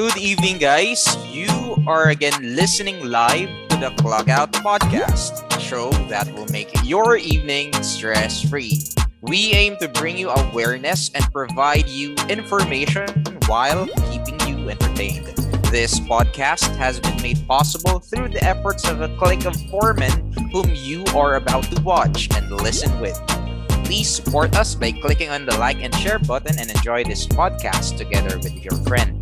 Good evening, guys. You are again listening live to the Clock Out Podcast, a show that will make your evening stress free. We aim to bring you awareness and provide you information while keeping you entertained. This podcast has been made possible through the efforts of a clique of foremen whom you are about to watch and listen with. Please support us by clicking on the like and share button and enjoy this podcast together with your friends.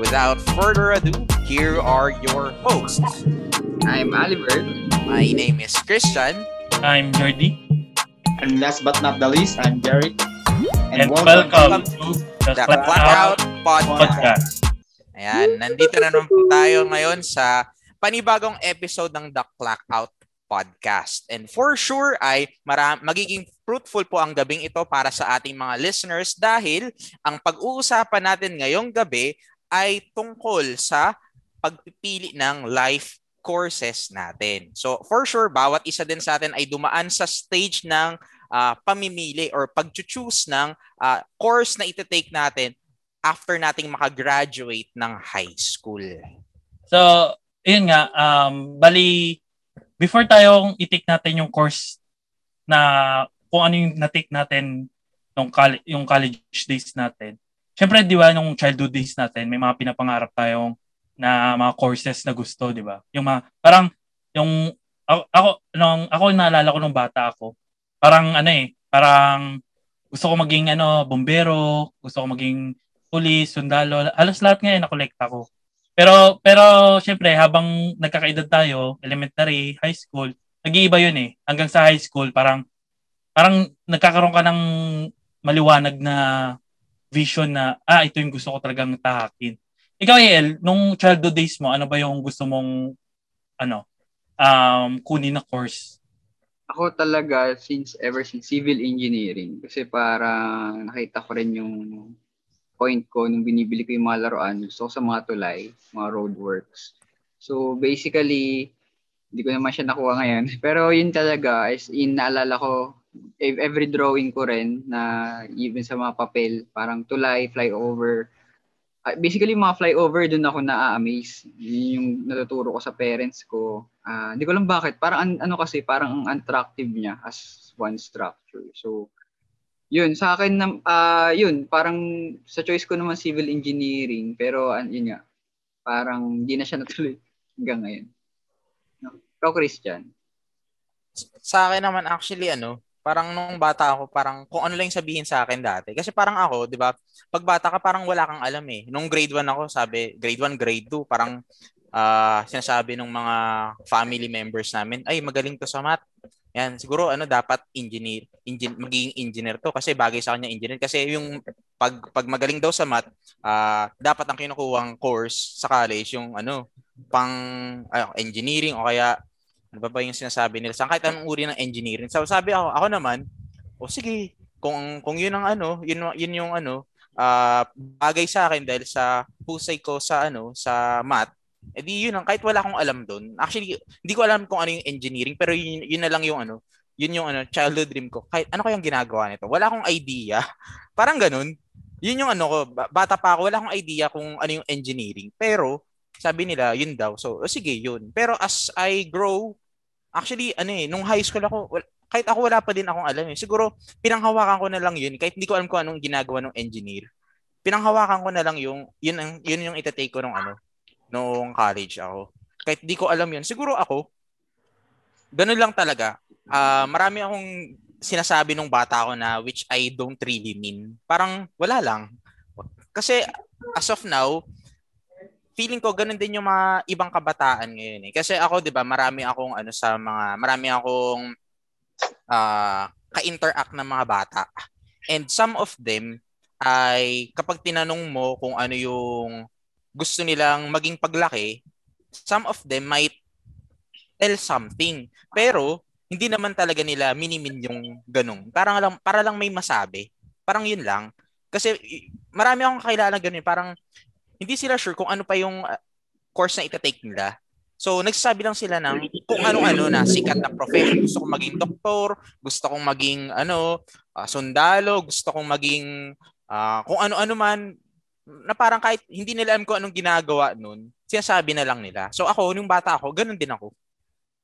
Without further ado, here are your hosts. I'm Oliver. My name is Christian. I'm Jordy. And last but not the least, I'm Jerry. And, welcome, to the The Clock Out Out Podcast. Podcast. Ayan, nandito na naman po tayo ngayon sa panibagong episode ng The Clock Out Podcast. And for sure ay mara- magiging fruitful po ang gabing ito para sa ating mga listeners dahil ang pag-uusapan natin ngayong gabi ay tungkol sa pagpipili ng life courses natin. So for sure, bawat isa din sa atin ay dumaan sa stage ng ah, pamimili or pag-choose ng ah, course na iti-take natin after nating makagraduate ng high school. So, yun nga, um, bali, before tayong itik natin yung course na kung ano yung na-take natin yung, college, yung college days natin. Siyempre, di ba, nung childhood days natin, may mga pinapangarap tayong na mga courses na gusto, di ba? Yung mga, parang, yung, ako, ako, nung, ako naalala ko nung bata ako, parang ano eh, parang gusto ko maging ano, bombero, gusto ko maging pulis, sundalo, halos lahat nga eh, nakolekta ko. Pero, pero, syempre, habang nagkakaedad tayo, elementary, high school, nag-iiba yun eh. Hanggang sa high school, parang, parang nagkakaroon ka ng maliwanag na vision na, ah, ito yung gusto ko talagang tahakin. Ikaw, El, nung childhood days mo, ano ba yung gusto mong, ano, um, kunin na course? Ako talaga, since ever since civil engineering, kasi parang nakita ko rin yung point ko nung binibili ko yung mga laruan. Gusto ko sa mga tulay, mga roadworks. So basically, hindi ko naman siya nakuha ngayon. Pero yun talaga, is in naalala ko, every drawing ko rin na even sa mga papel, parang tulay, flyover. Ah, basically, mga flyover, dun ako na-amaze. Yun yung natuturo ko sa parents ko. Ah, hindi ko lang bakit. Parang an- ano kasi, parang ang attractive niya as one structure. So, yun, sa akin, ah yun, parang sa choice ko naman civil engineering, pero an- yun nga, parang hindi na siya natuloy hanggang ngayon. No? Ikaw, Christian. Sa akin naman actually ano, parang nung bata ako, parang kung ano lang sabihin sa akin dati. Kasi parang ako, 'di ba? Pag bata ka parang wala kang alam eh. Nung grade 1 ako, sabi, grade 1, grade 2, parang ah sinasabi ng mga family members namin, ay magaling to sa math. Yan, siguro ano dapat engineer, engin, magiging engineer to kasi bagay sa kanya engineer kasi yung pag pag magaling daw sa math, ah dapat ang kinukuhang course sa college yung ano, pang ay, engineering o kaya ano ba ba yung sinasabi nila sa kahit anong uri ng engineering. So sabi ako, ako naman, o sige, kung kung yun ang ano, yun yun yung ano, ah bagay sa akin dahil sa husay ko sa ano, sa math, edi yun ang kahit wala akong alam doon. Actually, hindi ko alam kung ano yung engineering, pero yun, yun na lang yung ano, yun yung ano, childhood dream ko. Kahit ano kayang ginagawa nito? Wala akong idea. Parang ganun. Yun yung ano ko, ba- bata pa ako, wala akong idea kung ano yung engineering. Pero sabi nila, yun daw. So, oh, sige, yun. Pero as I grow, actually, ano eh, nung high school ako, wal- kahit ako wala pa din akong alam eh. Siguro, pinanghawakan ko na lang yun, kahit hindi ko alam kung anong ginagawa ng engineer. Pinanghawakan ko na lang yung, yun, ang, yun yung itatake ko nung ano, nung college ako. Kahit di ko alam yun, siguro ako, ganun lang talaga. Ah, marami akong sinasabi nung bata ako na which I don't really mean. Parang wala lang. Kasi as of now, feeling ko ganun din yung mga ibang kabataan ngayon eh. Kasi ako, 'di ba, marami akong ano sa mga marami akong ah ka-interact ng mga bata. And some of them ay kapag tinanong mo kung ano yung gusto nilang maging paglaki, some of them might tell something. Pero hindi naman talaga nila minimin yung ganun. Parang lang para lang may masabi. Parang yun lang. Kasi marami akong kakilala ganun, parang hindi sila sure kung ano pa yung uh, course na itatake nila. So, nagsasabi lang sila ng kung ano-ano na sikat na profession. Gusto kong maging doktor, gusto kong maging ano, ah, sundalo, gusto kong maging ah, kung ano-ano man na parang kahit hindi nila alam kung anong ginagawa nun, sinasabi na lang nila. So ako, nung bata ako, ganun din ako.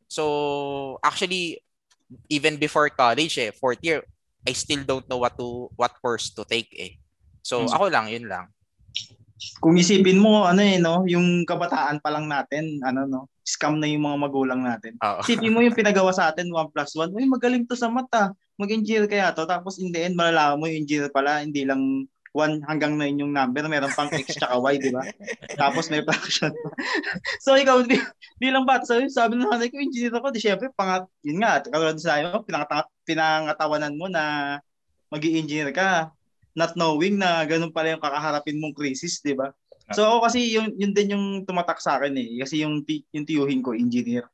So, actually, even before college, eh, fourth year, I still don't know what to what course to take eh. So, Hmm. ako lang, yun lang. Kung isipin mo, ano eh, no, yung kabataan pa lang natin, ano, no, scam na yung mga magulang natin. Oo. Isipin mo yung pinagawa sa atin, 1 plus 1, uy, magaling to sa mata, mag-engineer kaya to. Tapos in the end, malalaman mo yung engineer pala, hindi lang 1 hanggang 9 yung number, meron pang X tsaka Y, di ba? Tapos may fraction pa. so ikaw, di, bilang bata, sabi, sabi ng nanay ko, engineer ako, di syempre, pangat, yun nga, katulad sa iyo, pinangata, pinangatawanan mo na mag engineer ka, not knowing na ganun pala yung kakaharapin mong crisis, di ba? So ako kasi yun, yun din yung tumatak sa akin eh. Kasi yung, yung tiyuhin ko, engineer.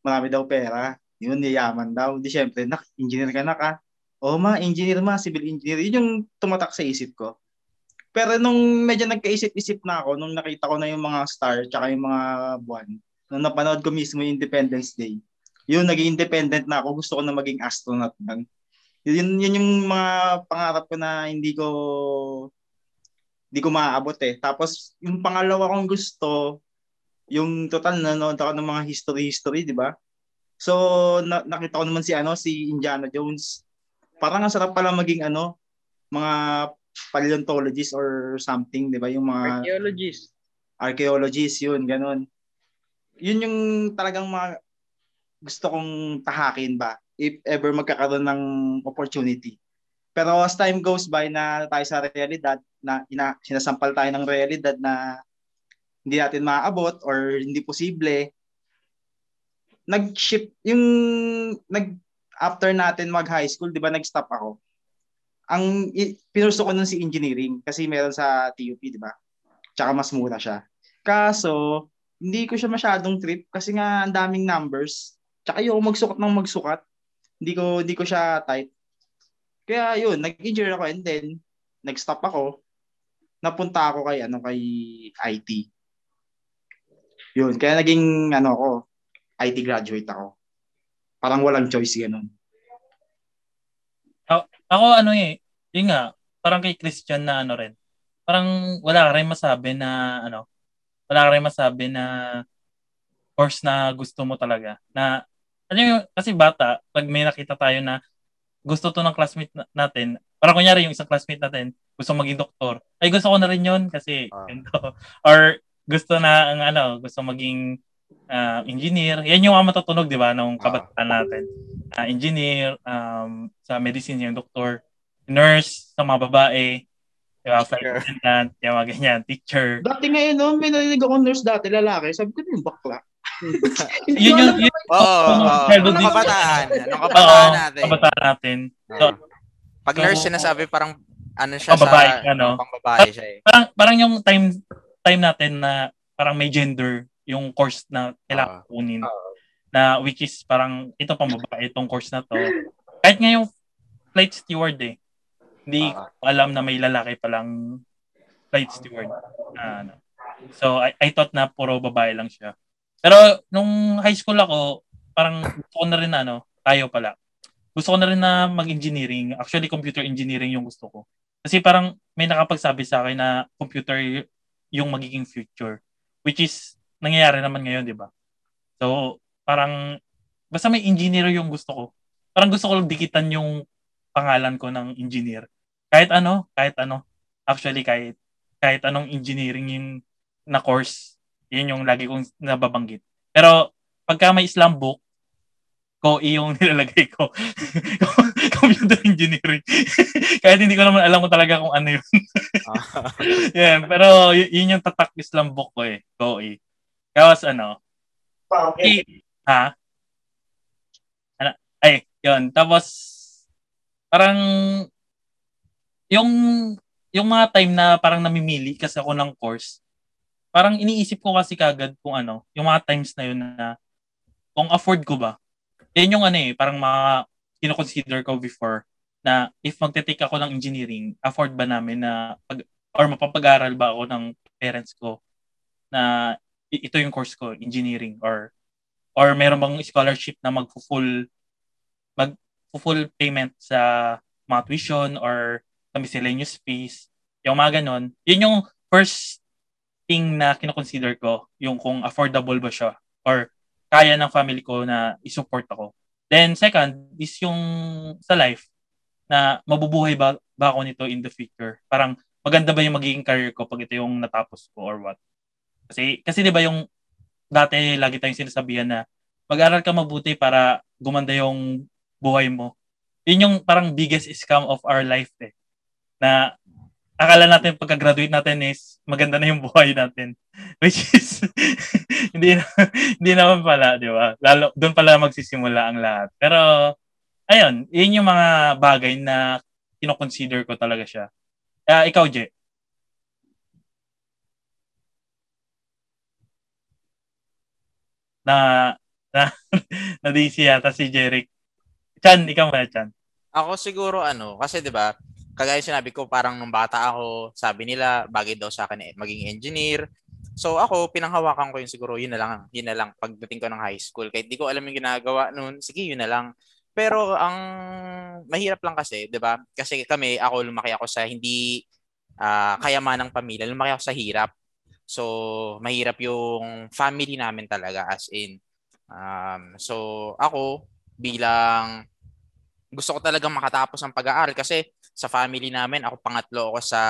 Marami daw pera. Yun, yayaman daw. Di syempre, nak, engineer ka na ka. Oo ma, engineer ma, civil engineer. Yun yung tumatak sa isip ko. Pero nung medyo nagkaisip-isip na ako, nung nakita ko na yung mga star, tsaka yung mga buwan, nung napanood ko mismo yung Independence Day, yun, naging independent na ako. Gusto ko na maging astronaut lang. Yun, yun yung mga pangarap ko na hindi ko hindi ko maaabot eh. Tapos yung pangalawa kong gusto, yung total nanonood ako ng mga history-history, di ba? So na- nakita ko naman si ano si Indiana Jones. Parang ang sarap pala maging ano, mga paleontologist or something, di ba? Yung mga Archaeologist. archaeologist, yun, ganun. Yun yung talagang mga gusto kong tahakin ba if ever magkakaroon ng opportunity. Pero as time goes by na tayo sa realidad, na ina, sinasampal tayo ng realidad na hindi natin maaabot or hindi posible, nag-shift, yung nag, after natin mag high school, di ba nag-stop ako. Ang i- pinurso ko nun si engineering kasi meron sa TUP, di ba? Tsaka mas mura siya. Kaso, hindi ko siya masyadong trip kasi nga ang daming numbers. Tsaka yung magsukat ng magsukat. Hindi ko hindi ko siya type. Kaya yun, nag-engineer ako and then nag-stop ako. Napunta ako kay ano kay IT. Yun, kaya naging ano ako, IT graduate ako. Parang walang choice ganun. Ako ano eh, yun nga, parang kay Christian na ano rin. Parang wala ka rin masabi na ano, wala ka rin masabi na course na gusto mo talaga. Na, ano yung, kasi bata, pag may nakita tayo na gusto to ng classmate na- natin, parang kunyari yung isang classmate natin, gusto maging doktor. Ay, gusto ko na rin yun kasi, Ah. ganito. Or gusto na, ang ano, gusto maging ah, engineer. Yan yung matutunog, di ba, nung Ah. kabataan natin. Ah, engineer, um, sa medicine yung doktor, nurse, sa mga babae, di ba, flight attendant, yung mga ganyan, teacher. Dati ngayon, no, may narinig akong nurse dati, lalaki. Sabi ko, yung bakla. Yun yung, yun, Oo. Childhood Nung disease. kabataan. Oo, kabataan natin. kabataan natin. So. Pag nurse So, sinasabi parang ano siya Pang babae, sa ano? pang babae siya eh. parang, parang yung time, time natin na parang may gender yung course na kailangan kunin. Na which is parang ito pang babae, itong course na to. Kahit nga yung flight steward eh. Hindi ko alam na may lalaki palang flight steward. Ah, ano. So, I, I thought na puro babae lang siya. Pero nung high school ako, parang gusto ko na rin na, ano, tayo pala. Gusto ko na rin na mag-engineering. Actually, computer engineering yung gusto ko. Kasi parang may nakapagsabi sa akin na computer yung magiging future. Which is, nangyayari naman ngayon, di ba? So, parang, basta may engineer yung gusto ko. Parang gusto ko dikitan yung pangalan ko ng engineer. Kahit ano, kahit ano. Actually, kahit, kahit anong engineering yung na course, yun yung lagi kong nababanggit. Pero, pagka may Islam book, ko yung nilalagay ko. Computer engineering. Kahit hindi ko naman alam ko talaga kung ano yun. Ah. Yan, pero y- yun yung tatak Islam book ko eh. Ko eh. Tapos ano, eh, ha? Ano? Ay, yun. Tapos, parang, yung, yung mga time na parang namimili kasi ako ng course, parang iniisip ko kasi kagad kung ano, yung mga times na yun na, kung afford ko ba. Yan yung ano eh, parang mga kinoconsider ko before na if magte-take ako ng engineering, afford ba namin na pag, or mapapag-aral ba ako ng parents ko na ito yung course ko, engineering or or meron bang scholarship na mag-full mag full payment sa mga tuition or sa miscellaneous fees, yung mga ganon. Yun yung first thing na kinoconsider ko, yung kung affordable ba siya or kaya ng family ko na i-support ako. Then second is yung sa life na mabubuhay ba, ba ako nito in the future. Parang maganda ba yung magiging career ko pag ito yung natapos ko or what. Kasi kasi 'di ba yung dati lagi tayong sinasabihan na mag-aral ka mabuti para gumanda yung buhay mo. Yun yung parang biggest scam of our life eh. Na akala natin pagka-graduate natin is maganda na yung buhay natin. Which is, hindi, na, hindi naman pala, di ba? Lalo, doon pala magsisimula ang lahat. Pero, ayun, yun yung mga bagay na kinoconsider ko talaga siya. Uh, ikaw, Je. Na, na, na DC yata si Jeric. Chan, ikaw ba, Chan? Ako siguro ano, kasi 'di ba, kagaya sinabi ko parang nung bata ako, sabi nila bagay daw sa akin eh, maging engineer. So ako pinanghawakan ko yun siguro, yun na lang, yun na lang pagdating ko ng high school. Kahit di ko alam yung ginagawa noon, sige yun na lang. Pero ang mahirap lang kasi, 'di ba? Kasi kami, ako lumaki ako sa hindi uh, kayaman ng pamilya, lumaki ako sa hirap. So, mahirap yung family namin talaga as in. Um, so, ako bilang gusto ko talagang makatapos ang pag-aaral kasi sa family namin. Ako pangatlo ako sa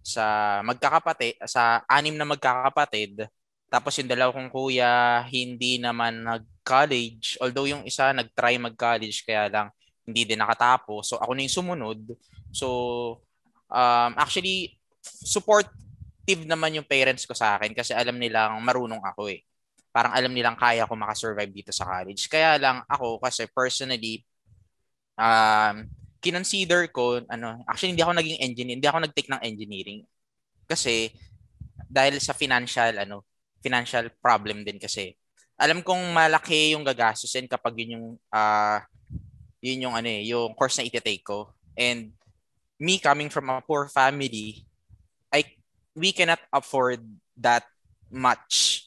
sa magkakapatid sa anim na magkakapatid. Tapos yung dalawa kong kuya hindi naman nag-college. Although yung isa nag-try mag-college kaya lang hindi din nakatapos. So ako na yung sumunod. So um, actually supportive naman yung parents ko sa akin kasi alam nilang marunong ako eh. Parang alam nilang kaya ko makasurvive dito sa college. Kaya lang ako kasi personally um, kinonsider ko, ano, actually hindi ako naging engineer, hindi ako nag-take ng engineering. Kasi dahil sa financial, ano, financial problem din kasi. Alam kong malaki yung gagastusin kapag yun yung, uh, yun yung, ano eh, yung course na iti-take ko. And me coming from a poor family, I, we cannot afford that much.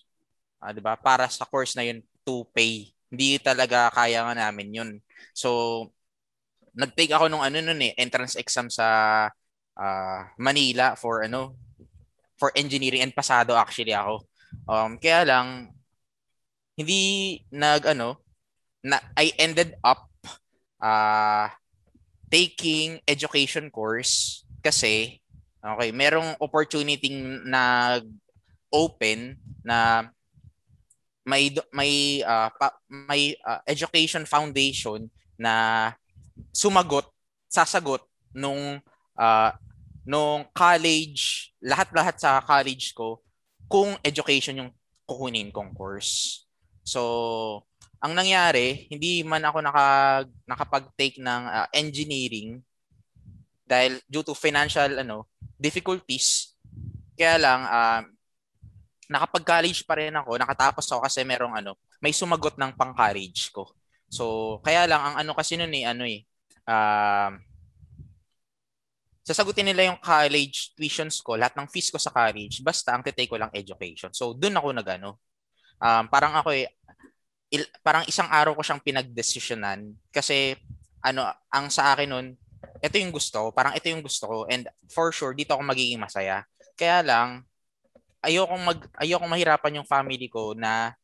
Uh, 'di ba? Para sa course na yun to pay. Hindi talaga kaya nga namin yun. So, nag-take ako nung ano nun eh, entrance exam sa uh, Manila for ano, for engineering and pasado actually ako. Um, kaya lang, hindi nag ano, na, I ended up uh, taking education course kasi okay, merong opportunity nag open na may may uh, pa, may uh, education foundation na sumagot, sasagot nung uh, nung college, lahat-lahat sa college ko kung education yung kukunin kong course. So, ang nangyari, hindi man ako naka, nakapag-take ng uh, engineering dahil due to financial ano difficulties. Kaya lang uh, nakapag-college pa rin ako, nakatapos ako kasi merong ano, may sumagot ng pang-college ko. So, kaya lang, ang ano kasi nun eh, ano eh, uh, sasagutin nila yung college tuitions ko, lahat ng fees ko sa college, basta ang titake ko lang education. So, dun ako nagano. Um, parang ako eh, il, parang isang araw ko siyang pinagdesisyonan kasi ano, ang sa akin nun, ito yung gusto ko, parang ito yung gusto ko and for sure dito ako magiging masaya. Kaya lang ayoko mag ayoko mahirapan yung family ko na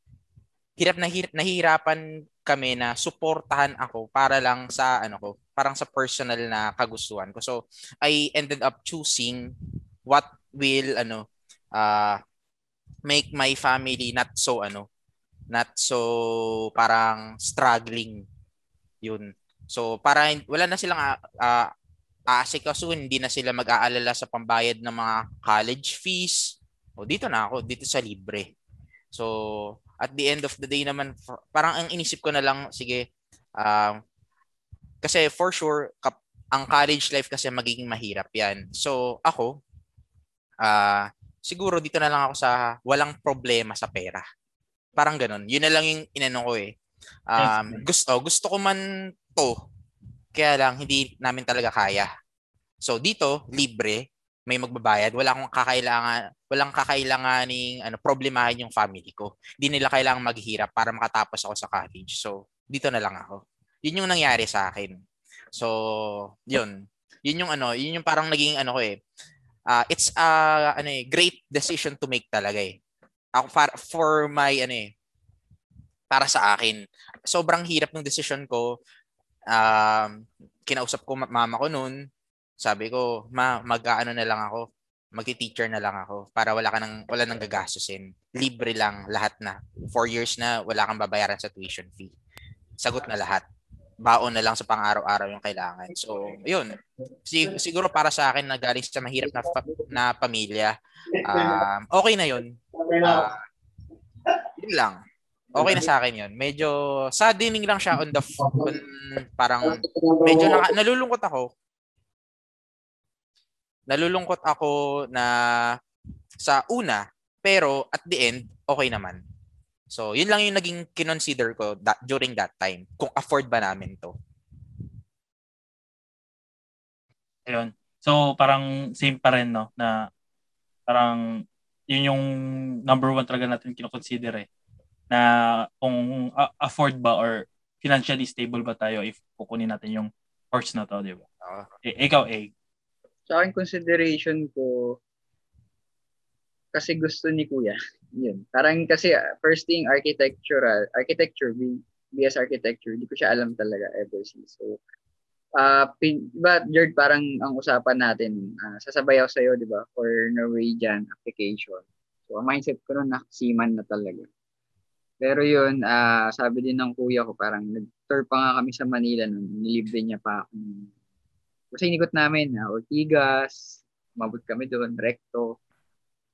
hirap na hirap, nahihirapan kami na suportahan ako para lang sa ano ko, parang sa personal na kagustuhan ko. So I ended up choosing what will ano uh, make my family not so ano not so parang struggling yun. So para wala na silang uh, uh, aasikasuhin, hindi na sila mag-aalala sa pambayad ng mga college fees. O dito na ako, dito sa libre. So at the end of the day naman, parang ang inisip ko na lang, sige, uh, kasi for sure, kap, ang college life kasi magiging mahirap yan. So ako, uh, siguro dito na lang ako sa walang problema sa pera. Parang ganun. Yun na lang yung inano ko eh. Um, gusto, gusto ko man to. Kaya lang, hindi namin talaga kaya. So dito, libre may magbabayad, wala akong kakailangan, walang kakailanganing ano, problemahin yung family ko. Hindi nila kailangang maghirap para makatapos ako sa college. So, dito na lang ako. Yun yung nangyari sa akin. So, yun. Yun yung ano, yun yung parang naging ano ko eh. ah, it's a ano eh, great decision to make talaga eh. Ako para for my ano eh, para sa akin, sobrang hirap ng decision ko. Um, kinausap ko ma- mama ko noon. Sabi ko, "Ma, mag-aano na lang ako. Magti-teacher na lang ako para wala ka nang wala nang gagastusin. Libre lang lahat na. Four years na wala kang babayaran sa tuition fee." Sagot na lahat. Baon na lang sa pang-araw-araw yung kailangan. So, yun. Sig- siguro para sa akin na galing sa mahirap na, fa- na pamilya, um, okay na yun. Ah, yun lang. Okay na sa akin yun. Medyo saddening lang siya on the on, parang medyo naka, nalulungkot ako. Nalulungkot ako na sa una, pero at the end, okay naman. So, yun lang yung naging kinonsider ko that, during that time. Kung afford ba namin to. Ayun. So, parang same pa rin, no? Na parang yun yung number one talaga natin kinoconsider eh. Na kung uh, afford ba or financially stable ba tayo if kukunin natin yung course na to, di ba? Oo. Eh, ikaw, eh. Sa akin consideration ko, kasi gusto ni Kuya. Yun. Parang kasi uh, first thing, architectural, architecture, BS architecture, hindi ko siya alam talaga ever since. So, uh, pin, diba, Jared, parang ang usapan natin, uh, sasabay ako sa'yo, di ba, for Norwegian application. So, ang mindset ko noon, nakasiman na talaga. Pero yun, uh, sabi din ng kuya ko, parang nag-tour pa nga kami sa Manila noon, nilibre niya pa ako. Kasi inikot namin, uh, Ortigas, mabot kami doon, Recto,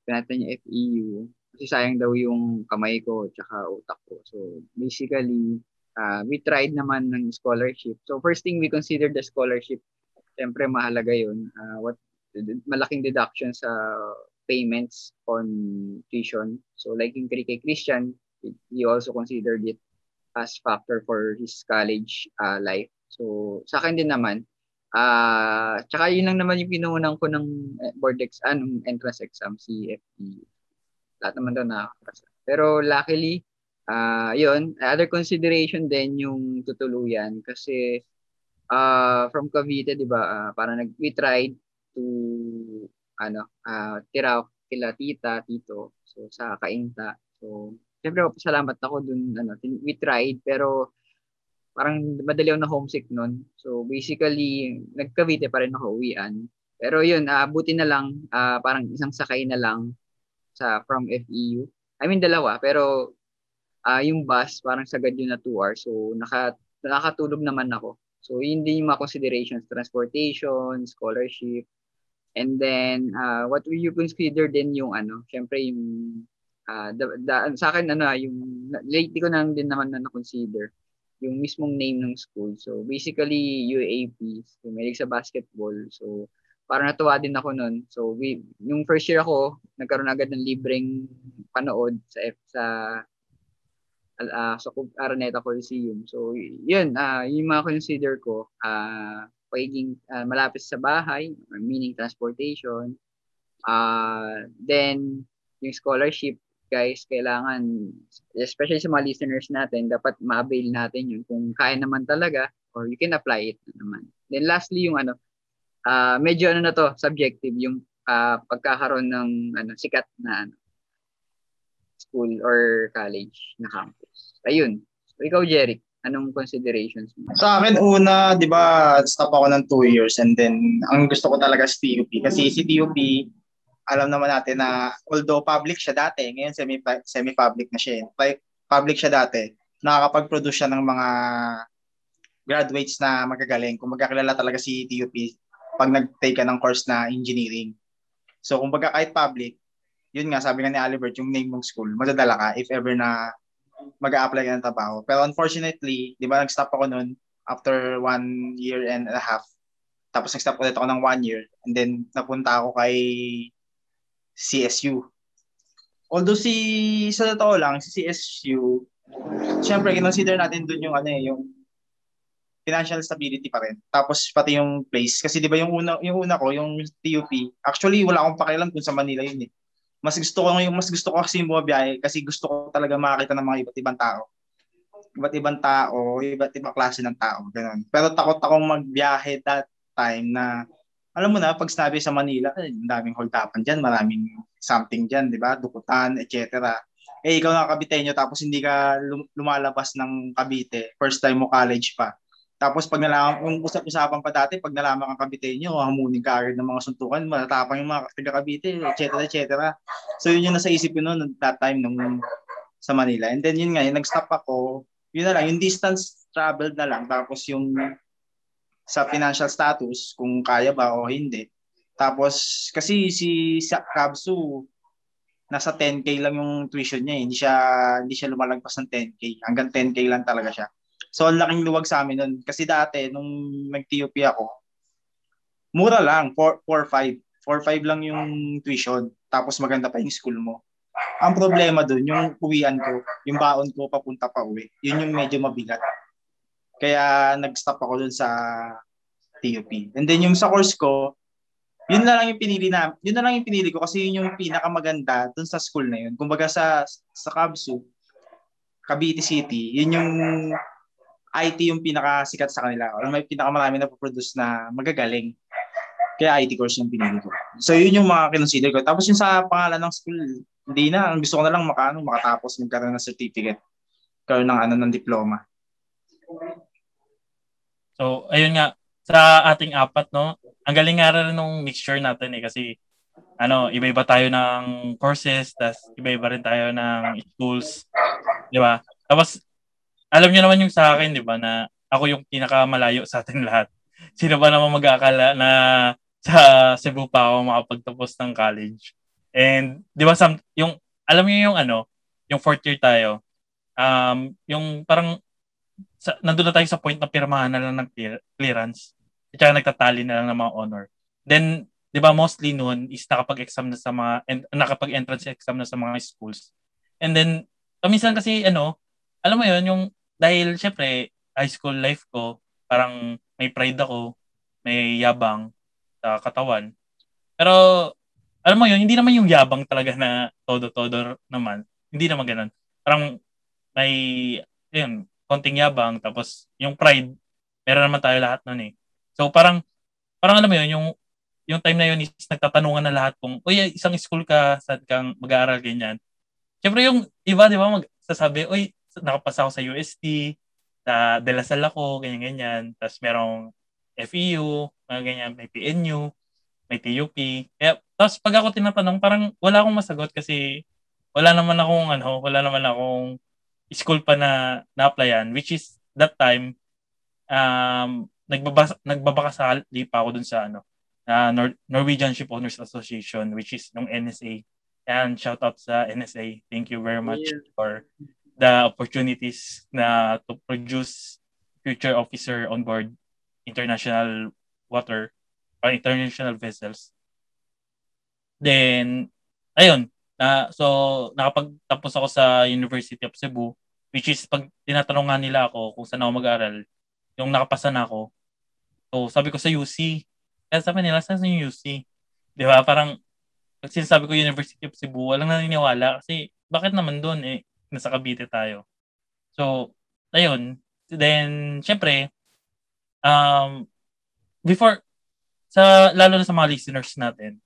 pinatan niya FEU. Kasi sayang daw yung kamay ko tsaka utak ko. So basically, uh, we tried naman ng scholarship. So first thing we considered the scholarship. Siyempre mahalaga yun. Uh, what, malaking deduction sa payments on tuition. So like yung kay Christian, he also considered it as factor for his college uh, life. So sa akin din naman, Ah, tsaka yun lang naman yung pinuunan ko ng board exam, anong entrance exam, FE. Lahat naman daw nakakapasa. Pero luckily, ah uh, yun, other consideration din yung tutuluyan kasi uh, from Cavite, 'di ba? Uh, para nag we tried to ano, uh, tira kila tita, tito, so sa Kainta. So, syempre salamat ako dun ano, we tried pero parang madali ako na homesick noon. So basically, nagkavite pa rin ako uwian. Pero yun, uh, buti na lang, uh, parang isang sakay na lang sa from FEU. I mean, dalawa. Pero uh, yung bus, parang sagad yun na 2 hours. So naka, nakakatulog naman ako. So yun din yung mga considerations, transportation, scholarship. And then, uh, what will you consider din yung ano, syempre yung, uh, the, the, sa akin, ano, yung, lately ko na din naman na na-consider yung mismong name ng school. So basically UAP, so mahilig sa basketball. So parang natuwa din ako noon. So we yung first year ako, nagkaroon agad ng libreng panood sa F sa uh, sa Araneta Coliseum. So yun, uh, yung mga consider ko, uh, pagiging uh, malapit sa bahay, meaning transportation. Uh, then yung scholarship guys, kailangan, especially sa mga listeners natin, dapat ma-avail natin yun kung kaya naman talaga or you can apply it naman. Then lastly, yung ano, uh, medyo ano na to, subjective, yung uh, pagkakaroon ng ano, sikat na ano, school or college na campus. Ayun. So, ikaw, Jeric, anong considerations mo? Sa akin, una, di ba, stop ako ng two years and then ang gusto ko talaga si TUP. Kasi si TUP, alam naman natin na although public siya dati, ngayon semi semi-public na siya. Like public siya dati, nakakapag-produce siya ng mga graduates na magagaling. Kung magkakilala talaga si TUP pag nag-take ka ng course na engineering. So kung baga kahit public, yun nga sabi nga ni Albert, yung name ng school, madadala ka if ever na mag apply ka ng trabaho. Pero unfortunately, di ba nag-stop ako noon after one year and a half. Tapos nag-stop ulit ako ng one year. And then napunta ako kay CSU. Although si sa totoo lang si CSU syempre kinonsider natin doon yung ano eh yung financial stability pa rin. Tapos pati yung place kasi 'di ba yung una yung una ko yung TUP actually wala akong pakialam kung sa Manila yun eh. Mas gusto ko yung mas gusto ko kasi bumabiyahe kasi gusto ko talaga makakita ng mga iba't ibang tao. Iba't ibang tao, iba't ibang klase ng tao, ganun. Pero takot akong magbiyahe that time na alam mo na, pag sinabi sa Manila, eh, daming holdapan dyan, maraming something dyan, di ba? Dukutan, etc. Eh, ikaw na Caviteño, tapos hindi ka lum- lumalabas ng Cavite, first time mo college pa. Tapos pag nalaman, kung usap-usapan pa dati, pag nalaman kang Caviteño, hamunin ka agad ng mga suntukan, matatapang yung mga taga Cavite, etc. etc. So yun yung nasa isip ko noon that time nung sa Manila. And then yun nga, yung nag-stop ako, yun na lang, yung distance traveled na lang, tapos yung sa financial status, kung kaya ba o hindi. Tapos, kasi si Kabsu, nasa 10k lang yung tuition niya, eh. hindi siya hindi siya lumalagpas ng 10k. Hanggang 10k lang talaga siya. So, ang laking luwag sa amin nun. Kasi dati, nung nag-TUP ako, mura lang, 4, 4, 5. 4, 5 lang yung tuition. Tapos maganda pa yung school mo. Ang problema dun, yung uwian ko, yung baon ko papunta pa uwi, yun yung medyo mabigat. Kaya nag-stop ako dun sa TUP. And then yung sa course ko, yun na lang yung pinili na, yun na lang yung pinili ko kasi yun yung pinakamaganda dun sa school na yun. Kumbaga sa sa Kabsu, Cavite City, yun yung IT yung pinakasikat sa kanila. Or may pinakamarami na produce na magagaling. Kaya IT course yung pinili ko. So yun yung mga kinonsider ko. Tapos yung sa pangalan ng school, hindi na. Ang gusto ko na lang makaano, makatapos magkaroon ng certificate. Karoon ng ano ng diploma. So, ayun nga, sa ating apat, no, ang galing nga rin nung mixture natin eh, kasi, ano, iba-iba tayo ng courses, tas iba-iba rin tayo ng schools, di ba? Tapos, alam niyo naman yung sa akin, di ba, na ako yung pinakamalayo sa atin lahat. Sino ba naman mag-aakala na sa Cebu pa ako makapagtapos ng college? And, di ba, some, yung, alam niyo yung ano, yung fourth year tayo, um, yung parang sa, nandun na tayo sa point na pirmahan na lang ng clear, clearance. At saka nagtatali na lang ng mga honor. Then, di ba, mostly noon is nakapag-exam na sa mga, en, nakapag-entrance exam na sa mga schools. And then, paminsan kasi, ano, alam mo yun, yung, dahil, syempre, high school life ko, parang may pride ako, may yabang sa katawan. Pero, alam mo yun, hindi naman yung yabang talaga na todo-todo naman. Hindi naman ganun. Parang, may, yun, konting yabang, tapos yung pride, meron naman tayo lahat nun eh. So parang, parang alam mo yun, yung, yung time na yun is nagtatanungan na lahat kung, uy, isang school ka, saan kang mag-aaral, ganyan. Siyempre yung iba, di ba, magsasabi, uy, nakapasa ako sa UST, sa De La Salle ako, ganyan-ganyan. Tapos merong FEU, mga ganyan, may PNU, may TUP. Kaya, tapos pag ako tinatanong, parang wala akong masagot kasi wala naman akong, ano, wala naman akong school pa na na-applyan, which is that time, um, nagbabasa, nagbabakasali pa ako dun sa ano, uh, Nor- Norwegian Ship Owners Association, which is nung NSA. And shout out sa NSA. Thank you very much Yeah. for the opportunities na to produce future officer on board international water or international vessels. Then, ayun, na so nakapagtapos ako sa University of Cebu which is pag tinatanong nga nila ako kung saan ako mag-aral yung nakapasa na ako. So sabi ko sa UC kaya sabi nila saan yung UC di ba? Parang pag sinasabi ko University of Cebu walang naniniwala kasi bakit naman doon eh nasa Cavite tayo. So ayun. Then syempre um before sa lalo na sa mga listeners natin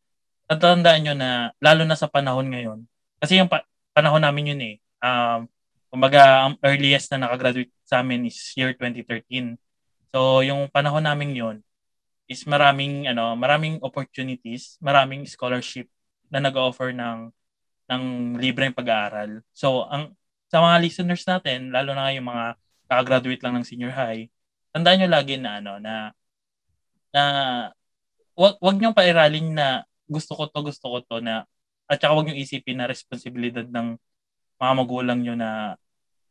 tatandaan nyo na, lalo na sa panahon ngayon, kasi yung pa- panahon namin yun eh, um, kumbaga, ang earliest na nakagraduate sa amin is year 2013. So, yung panahon namin yun, is maraming, ano, maraming opportunities, maraming scholarship na nag-offer ng, ng libreng pag-aaral. So, ang, sa mga listeners natin, lalo na yung mga kakagraduate lang ng senior high, tandaan nyo lagi na, ano, na, na, wag, wag nyo pairalin na gusto ko to, gusto ko to na at saka wag niyo isipin na responsibilidad ng mga magulang niyo na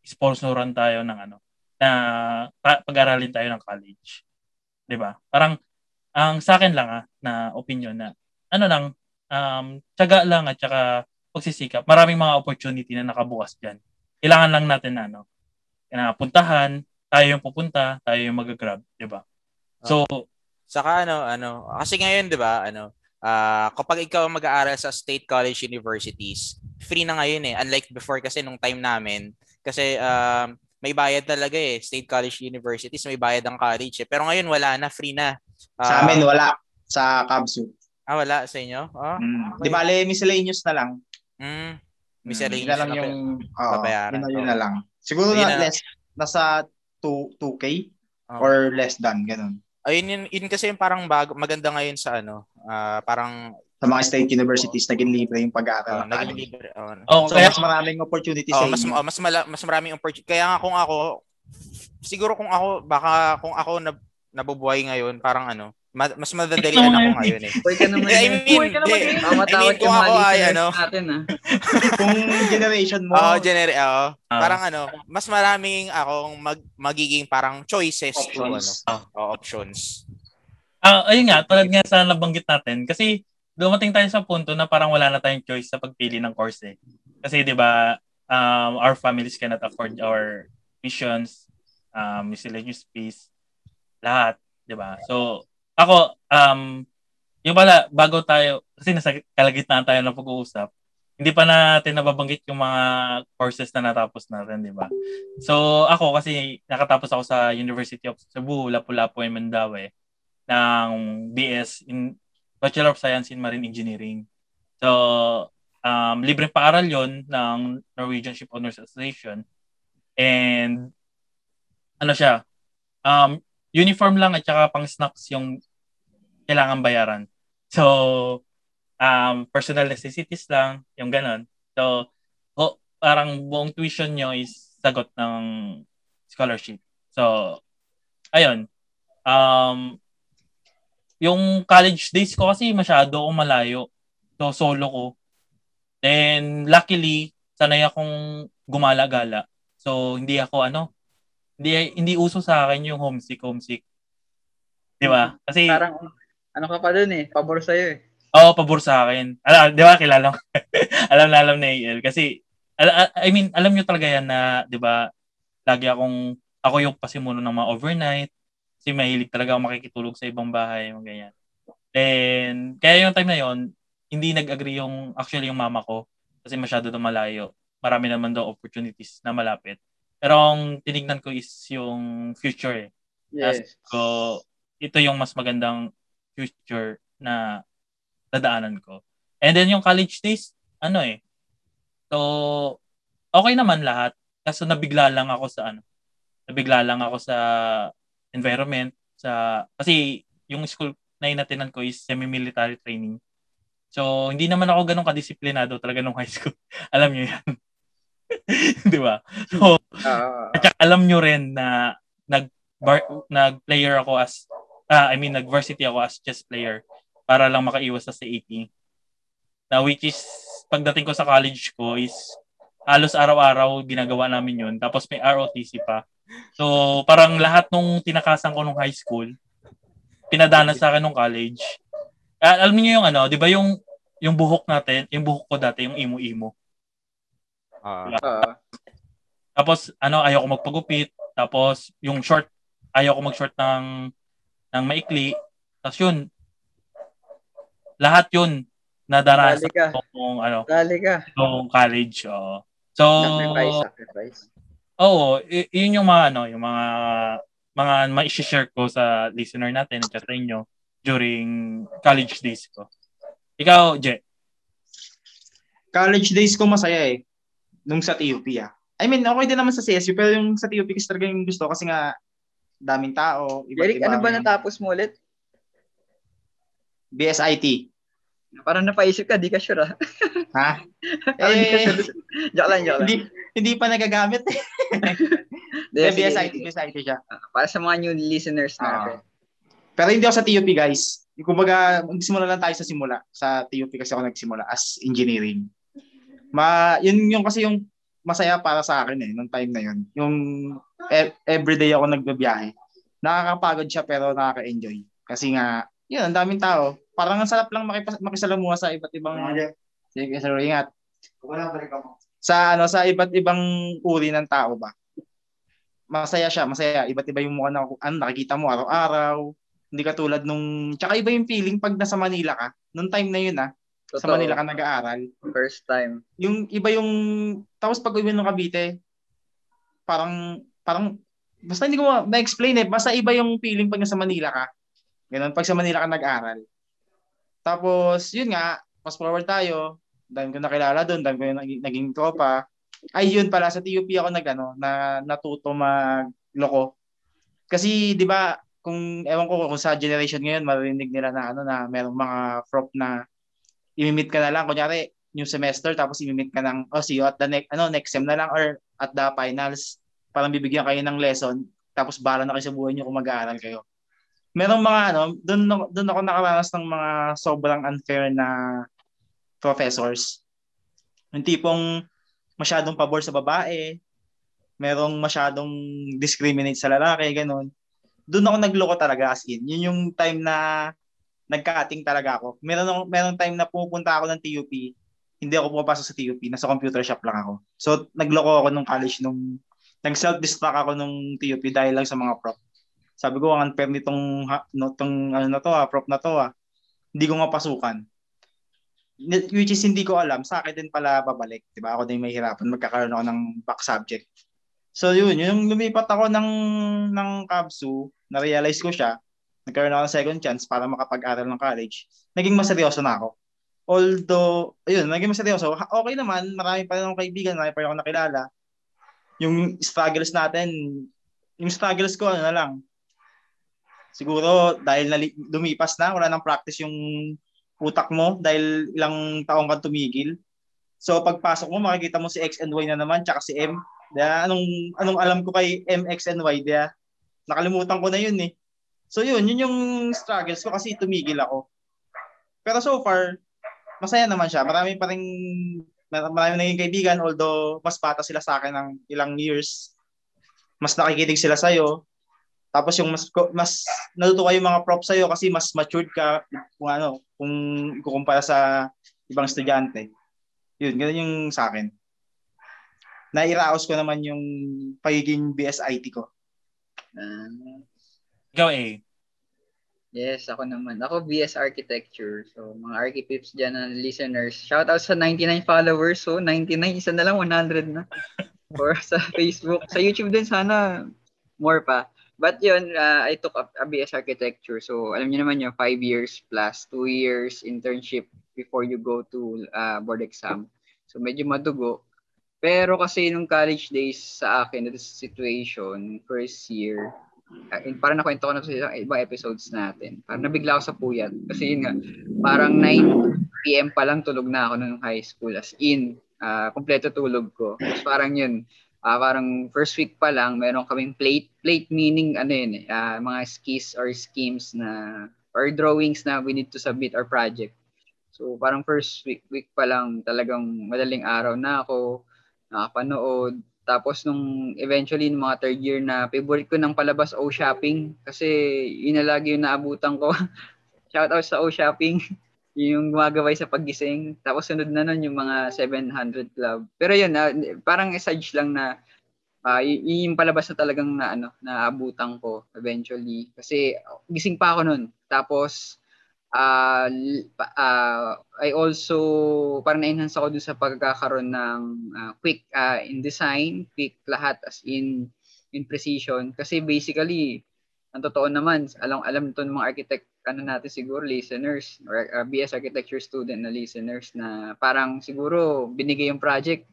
sponsoran tayo ng ano na pag-aralin tayo ng college. 'Di ba? Parang ang sa akin lang ah, na opinion na ano lang um tiyaga lang at saka pagsisikap. Maraming mga opportunity na nakabukas diyan. Kailangan lang natin na ano na puntahan, tayo yung pupunta, tayo yung mag-grab, 'di ba? So, saka ano ano kasi ngayon 'di ba ano uh, kapag ikaw mag-aaral sa state college universities, free na ngayon eh. Unlike before kasi nung time namin, kasi um, may bayad talaga eh. State college universities, may bayad ang college eh. Pero ngayon wala na, free na. Uh, sa amin wala. sa Kabsu. Ah, wala sa inyo? Oh, Mm. Di bale, miscellaneous na lang. mm, Mm, miscellaneous yun na lang yung, pa- oo, babayaran. yun na, yun na lang. Siguro na, na- less, nasa 2, 2K Oo. or less than, ganun. Ayun yun, yun kasi yung parang bago, maganda ngayon sa ano, ah, parang Sa mga state universities, naging libre yung pag-aaral uh, ng naging libre. Oh, Oh, So, kaya mas maraming opportunities oh, sa mas oh, mas mala, mas maraming opportunity. Kaya nga kung ako siguro kung ako baka kung ako na, nabubuhay ngayon, parang ano, ma- mas madadalian ako ngayon eh. Boy ka naman I mean, ka naman eh. Tama I mean, kung ako ay ano, natin ah. Kung generation mo, Oo, generic, oo. Ah. parang ano, mas maraming akong mag, magiging parang choices to ano, options. oh, options. Ah, ayun nga, tulad nga sa nabanggit natin, kasi dumating tayo sa punto na parang wala na tayong choice sa pagpili ng course eh. Kasi 'di ba, um, our families cannot afford our missions, um, miscellaneous fees, lahat, 'di ba? So, ako um yung pala bago tayo kasi nasa kalagitnaan tayo ng pag-uusap, hindi pa natin nababanggit yung mga courses na natapos natin, 'di ba? So, ako kasi nakatapos ako sa University of Cebu, Lapu-Lapu, and Mandaue ng BS in Bachelor of Science in Marine Engineering. So, um, libreng paaral yon ng Norwegian Ship Owners Association. And, ano siya, um, uniform lang at saka pang snacks yung kailangan bayaran. So, um, personal necessities lang, yung ganon. So, ho, parang buong tuition nyo is sagot ng scholarship. So, ayun. Um, yung college days ko kasi masyado akong malayo. So, solo ko. Then, luckily, sanay akong gumala-gala. So, hindi ako ano, hindi hindi uso sa akin yung homesick, homesick. Di ba? Kasi, Parang, ano ka pa dun eh, pabor sa'yo eh. Oo, pabor sa akin. Alam, di ba, kilala ko. alam na alam na AL. Kasi, al- I mean, alam nyo talaga yan na, di ba, lagi akong, ako yung pasimuno ng mga overnight. Kasi mahilig talaga ako makikitulog sa ibang bahay, mga ganyan. Then, kaya yung time na yon hindi nag-agree yung, actually yung mama ko. Kasi masyado daw malayo. Marami naman daw opportunities na malapit. Pero ang tinignan ko is yung future eh. Yes. So, ito yung mas magandang future na dadaanan ko. And then yung college days, ano eh. So, okay naman lahat. Kaso nabigla lang ako sa ano. Nabigla lang ako sa environment. sa Kasi yung school na inatinan ko is semi-military training. So, hindi naman ako ganun kadisiplinado talaga nung high school. alam nyo yan. Di ba? So, Ah, at alam nyo rin na nag bar, nag-player ako as ah, I mean nag-varsity ako as chess player para lang makaiwas sa CAT. Na which is pagdating ko sa college ko is halos araw-araw ginagawa namin yun. Tapos may ROTC pa. So parang lahat nung tinakasan ko nung high school pinadana sa akin nung college. Ah, alam niyo yung ano, 'di ba yung yung buhok natin, yung buhok ko dati, yung imo-imo. Ah. ah. Tapos ano, ayaw ko magpagupit. Tapos yung short, ayaw ko mag-short ng ng maikli. Tapos yun, lahat yun ka. ko kung ano, Dali ka. kung college. oo. So, Sacrifice, sacrifice. oo, y- yun yung mga ano, yung mga mga ma-share ko sa listener natin at sa inyo during college days ko. Ikaw, Je. college days ko masaya eh. Nung sa TUP ah. I mean, okay din naman sa CSU, pero yung sa TUP kasi talaga yung gusto kasi nga daming tao. Iba't Eric, ano ba natapos mo ulit? BSIT. Parang napaisip ka, di ka sure ah. Ha? Parang di ka Eh, sure. Joke lang, joke lang. hindi, hindi pa nagagamit eh. Eh, sige, BSIT. BSIT siya. Ah, Para sa mga new listeners natin. Pero hindi ako sa TUP guys. Kumbaga, magsimula lang tayo sa simula. Sa TUP kasi ako nagsimula as engineering. Ma, yun yung kasi yung masaya para sa akin eh, nung time na yun. Yung e- everyday ako nagbabiyahe. Nakakapagod siya pero nakaka-enjoy. Kasi nga, yun, ang daming tao. Parang ang sarap lang makipas- makisalamuha sa iba't ibang... Sige, sorry, ingat. Sa ano sa iba't ibang uri ng tao ba? Masaya siya, masaya. Iba't iba yung mukha na ano, nakikita mo araw-araw. Hindi katulad nung... Tsaka iba yung feeling pag nasa Manila ka. Nung time na yun ah, sa Totoo. Manila ka nag-aaral. First time. Yung iba yung... Tapos pag uwi ng Cavite, parang... parang basta hindi ko ma-explain eh. Basta iba yung feeling pag nasa Manila ka. Ganun, pag sa Manila ka nag-aaral. Tapos, yun nga, fast forward tayo, dahil ko nakilala doon, dahil ko naging, naging tropa. Ay, yun pala, sa TUP ako nag, ano, na natuto magloko. Kasi, di ba, kung, ewan ko kung sa generation ngayon, marinig nila na, ano, na merong mga prop na imimit ka na lang. Kunyari, new semester, tapos imimit ka ng, oh, see you at the next, ano, next sem na lang, or at the finals, parang bibigyan kayo ng lesson, tapos bala na kayo sa buhay nyo kung mag-aaral kayo. Merong mga, ano, doon, doon ako nakaranas ng mga sobrang unfair na professors. Yung tipong masyadong pabor sa babae, merong masyadong discriminate sa lalaki, ganun. Doon ako nagloko talaga as in. Yun yung time na nagka-cutting talaga ako. Meron, meron time na pupunta ako ng TUP, hindi ako pumapasok sa TUP, nasa computer shop lang ako. So, nagloko ako nung college nung nag-self-destruct ako nung TUP dahil lang sa mga prop. Sabi ko, ang unfair nitong, no, tong, ano na to, ha, prop na to, ha. hindi ko mapasukan which is hindi ko alam, sa akin din pala babalik. Diba? Ako din may hirapan, magkakaroon ako ng back subject. So yun, yung lumipat ako ng, ng Kabsu, na-realize ko siya, nagkaroon ako ng second chance para makapag-aral ng college, naging maseryoso na ako. Although, ayun, naging maseryoso. Okay naman, marami pa rin akong kaibigan, marami pa rin akong nakilala. Yung struggles natin, yung struggles ko, ano na lang, siguro dahil na, lumipas na, wala nang practice yung utak mo dahil ilang taong ka tumigil. So pagpasok mo makikita mo si X and Y na naman tsaka si M. Diya, anong anong alam ko kay M, X and Y diya? Nakalimutan ko na yun eh. So yun, yun yung struggles ko kasi tumigil ako. Pero so far, masaya naman siya. Marami pa ring marami naging kaibigan although mas bata sila sa akin ng ilang years. Mas nakikinig sila sa iyo. Tapos yung mas mas natutuwa yung mga props sa iyo kasi mas matured ka kung ano, kung ikukumpara sa ibang estudyante. Yun, ganun yung sa akin. Nairaos ko naman yung pagiging BSIT ko. Uh, Ikaw eh. Yes, ako naman. Ako BS Architecture. So, mga architects dyan na listeners. Shout out sa 99 followers. So, 99, isa na lang, 100 na. Or sa Facebook. Sa YouTube din sana more pa. But yun, uh, I took a, a BS architecture. So, alam niyo naman yun, five years plus two years internship before you go to uh, board exam. So, medyo madugo. Pero kasi nung college days sa akin, this situation, first year, uh, parang nakwento ko na sa ibang episodes natin. Parang nabigla ako sa puyat. Kasi yun nga, parang 9 p.m. pa lang tulog na ako nung high school. As in, uh, kompleto tulog ko. Tapos parang yun, uh, parang first week pa lang, meron kaming plate, plate meaning ano yun, uh, mga skis or schemes na, or drawings na we need to submit our project. So parang first week, week pa lang talagang madaling araw na ako nakapanood. Tapos nung eventually nung mga third year na favorite ko ng palabas O Shopping kasi yun na lagi yung naabutan ko. Shout out sa O Shopping yung gumagabay sa paggising. Tapos sunod na nun yung mga 700 Club. Pero yun, uh, parang essage lang na uh, y- yung palabas na talagang na ano naabutan ko eventually kasi gising pa ako noon tapos uh, uh, I also parang na-enhance ako dun sa pagkakaroon ng uh, quick uh, in design quick lahat as in in precision kasi basically ang totoo naman alam alam to ng mga architect ano natin siguro listeners or uh, BS architecture student na listeners na parang siguro binigay yung project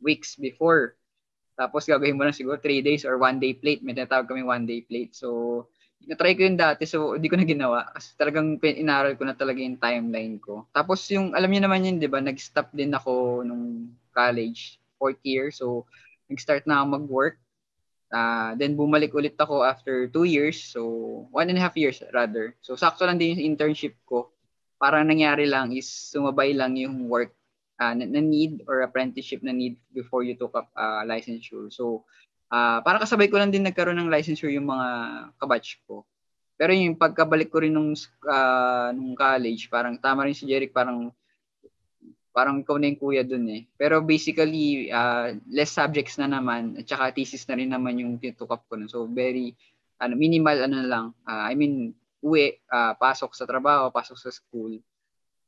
weeks before. Tapos gagawin mo lang siguro 3 days or 1 day plate. May tinatawag kami 1 day plate. So, na-try ko yun dati so hindi ko na ginawa kasi talagang inaral ko na talaga yung timeline ko. Tapos yung alam niyo naman yun 'di ba, nag-stop din ako nung college, fourth year. So nag-start na ako mag-work Uh, then bumalik ulit ako after two years. So, one and a half years rather. So, sakto lang din yung internship ko. Parang nangyari lang is sumabay lang yung work uh, na, na need or apprenticeship na need before you took up uh, licensure. So, uh, parang kasabay ko lang din nagkaroon ng licensure yung mga kabatch ko. Pero yung pagkabalik ko rin nung, uh, nung college, parang tama rin si Jeric, parang parang ikaw na yung kuya dun eh. Pero basically, uh, less subjects na naman, at saka thesis na rin naman yung tinutukap ko. No? So, very ano, minimal ano lang. Uh, I mean, uwi, uh, pasok sa trabaho, pasok sa school.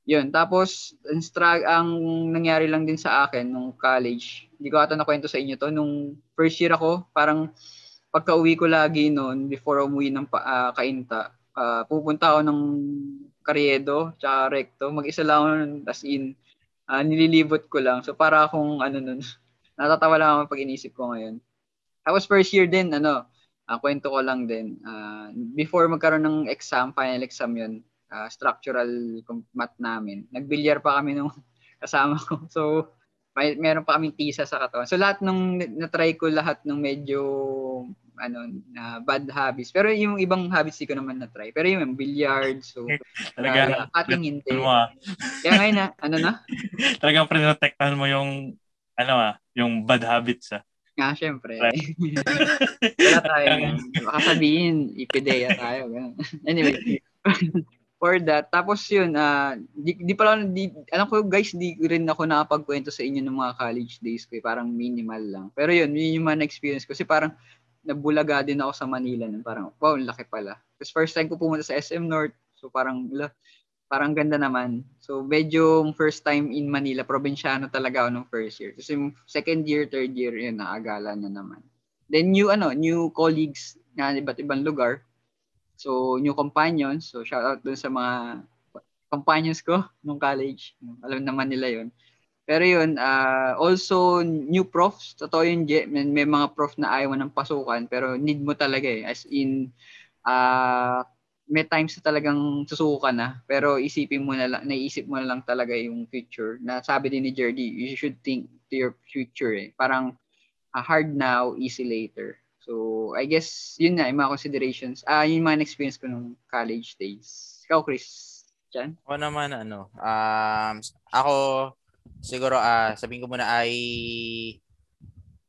Yun. Tapos, ang, strag- ang nangyari lang din sa akin nung college, hindi ko ata nakwento sa inyo to, nung first year ako, parang pagka uwi ko lagi noon, before umuwi ng uh, kainta, uh, pupunta ako ng Carriedo, tsaka Recto. Mag-isa lang ako nun, as in, uh, nililibot ko lang. So para akong ano nun, natatawa lang ako pag inisip ko ngayon. Tapos first year din, ano, uh, kwento ko lang din. Uh, before magkaroon ng exam, final exam yun, uh, structural math namin, nagbilyar pa kami nung kasama ko. So, may meron pa kaming tisa sa katawan. So lahat nung na-try ko lahat ng medyo ano na uh, bad habits. Pero yung ibang habits di ko naman na-try. Pero yung billiard, so talaga uh, ating hindi. Ano, ah. Kaya ngayon na, ano na? Talagang prinotektahan mo yung ano ah, yung bad habits ah. Nga, syempre. Wala tayo. Baka sabihin, ipideya tayo. anyway, for that. Tapos yun, uh, di, di pala, di, alam ko guys, di rin ako nakapagkwento sa inyo ng mga college days ko. Eh. Parang minimal lang. Pero yun, yun yung mga experience ko. Kasi parang nabulaga din ako sa Manila. Nun. Parang, wow, laki pala. Kasi first time ko pumunta sa SM North. So parang, parang ganda naman. So medyo first time in Manila, probinsyano talaga ako nung first year. Kasi second year, third year, yun, naagala na naman. Then new, ano, new colleagues na iba't ibang lugar So, new companions. So, shout out dun sa mga companions ko nung college. Alam naman nila yon Pero yun, uh, also new profs. Totoo yun, may, may mga prof na ayaw ng pasukan pero need mo talaga eh. As in, uh, may times na talagang susukan na pero isipin mo na lang, naisip mo na lang talaga yung future. Na sabi din ni Jerdy, you should think to your future eh. Parang uh, hard now, easy later. So, I guess, yun na, yung mga considerations. Ah, yun yung mga experience ko nung college days. Ikaw, Chris? Diyan? Ako naman, ano, um, ako, siguro, ah, uh, sabihin ko muna, I,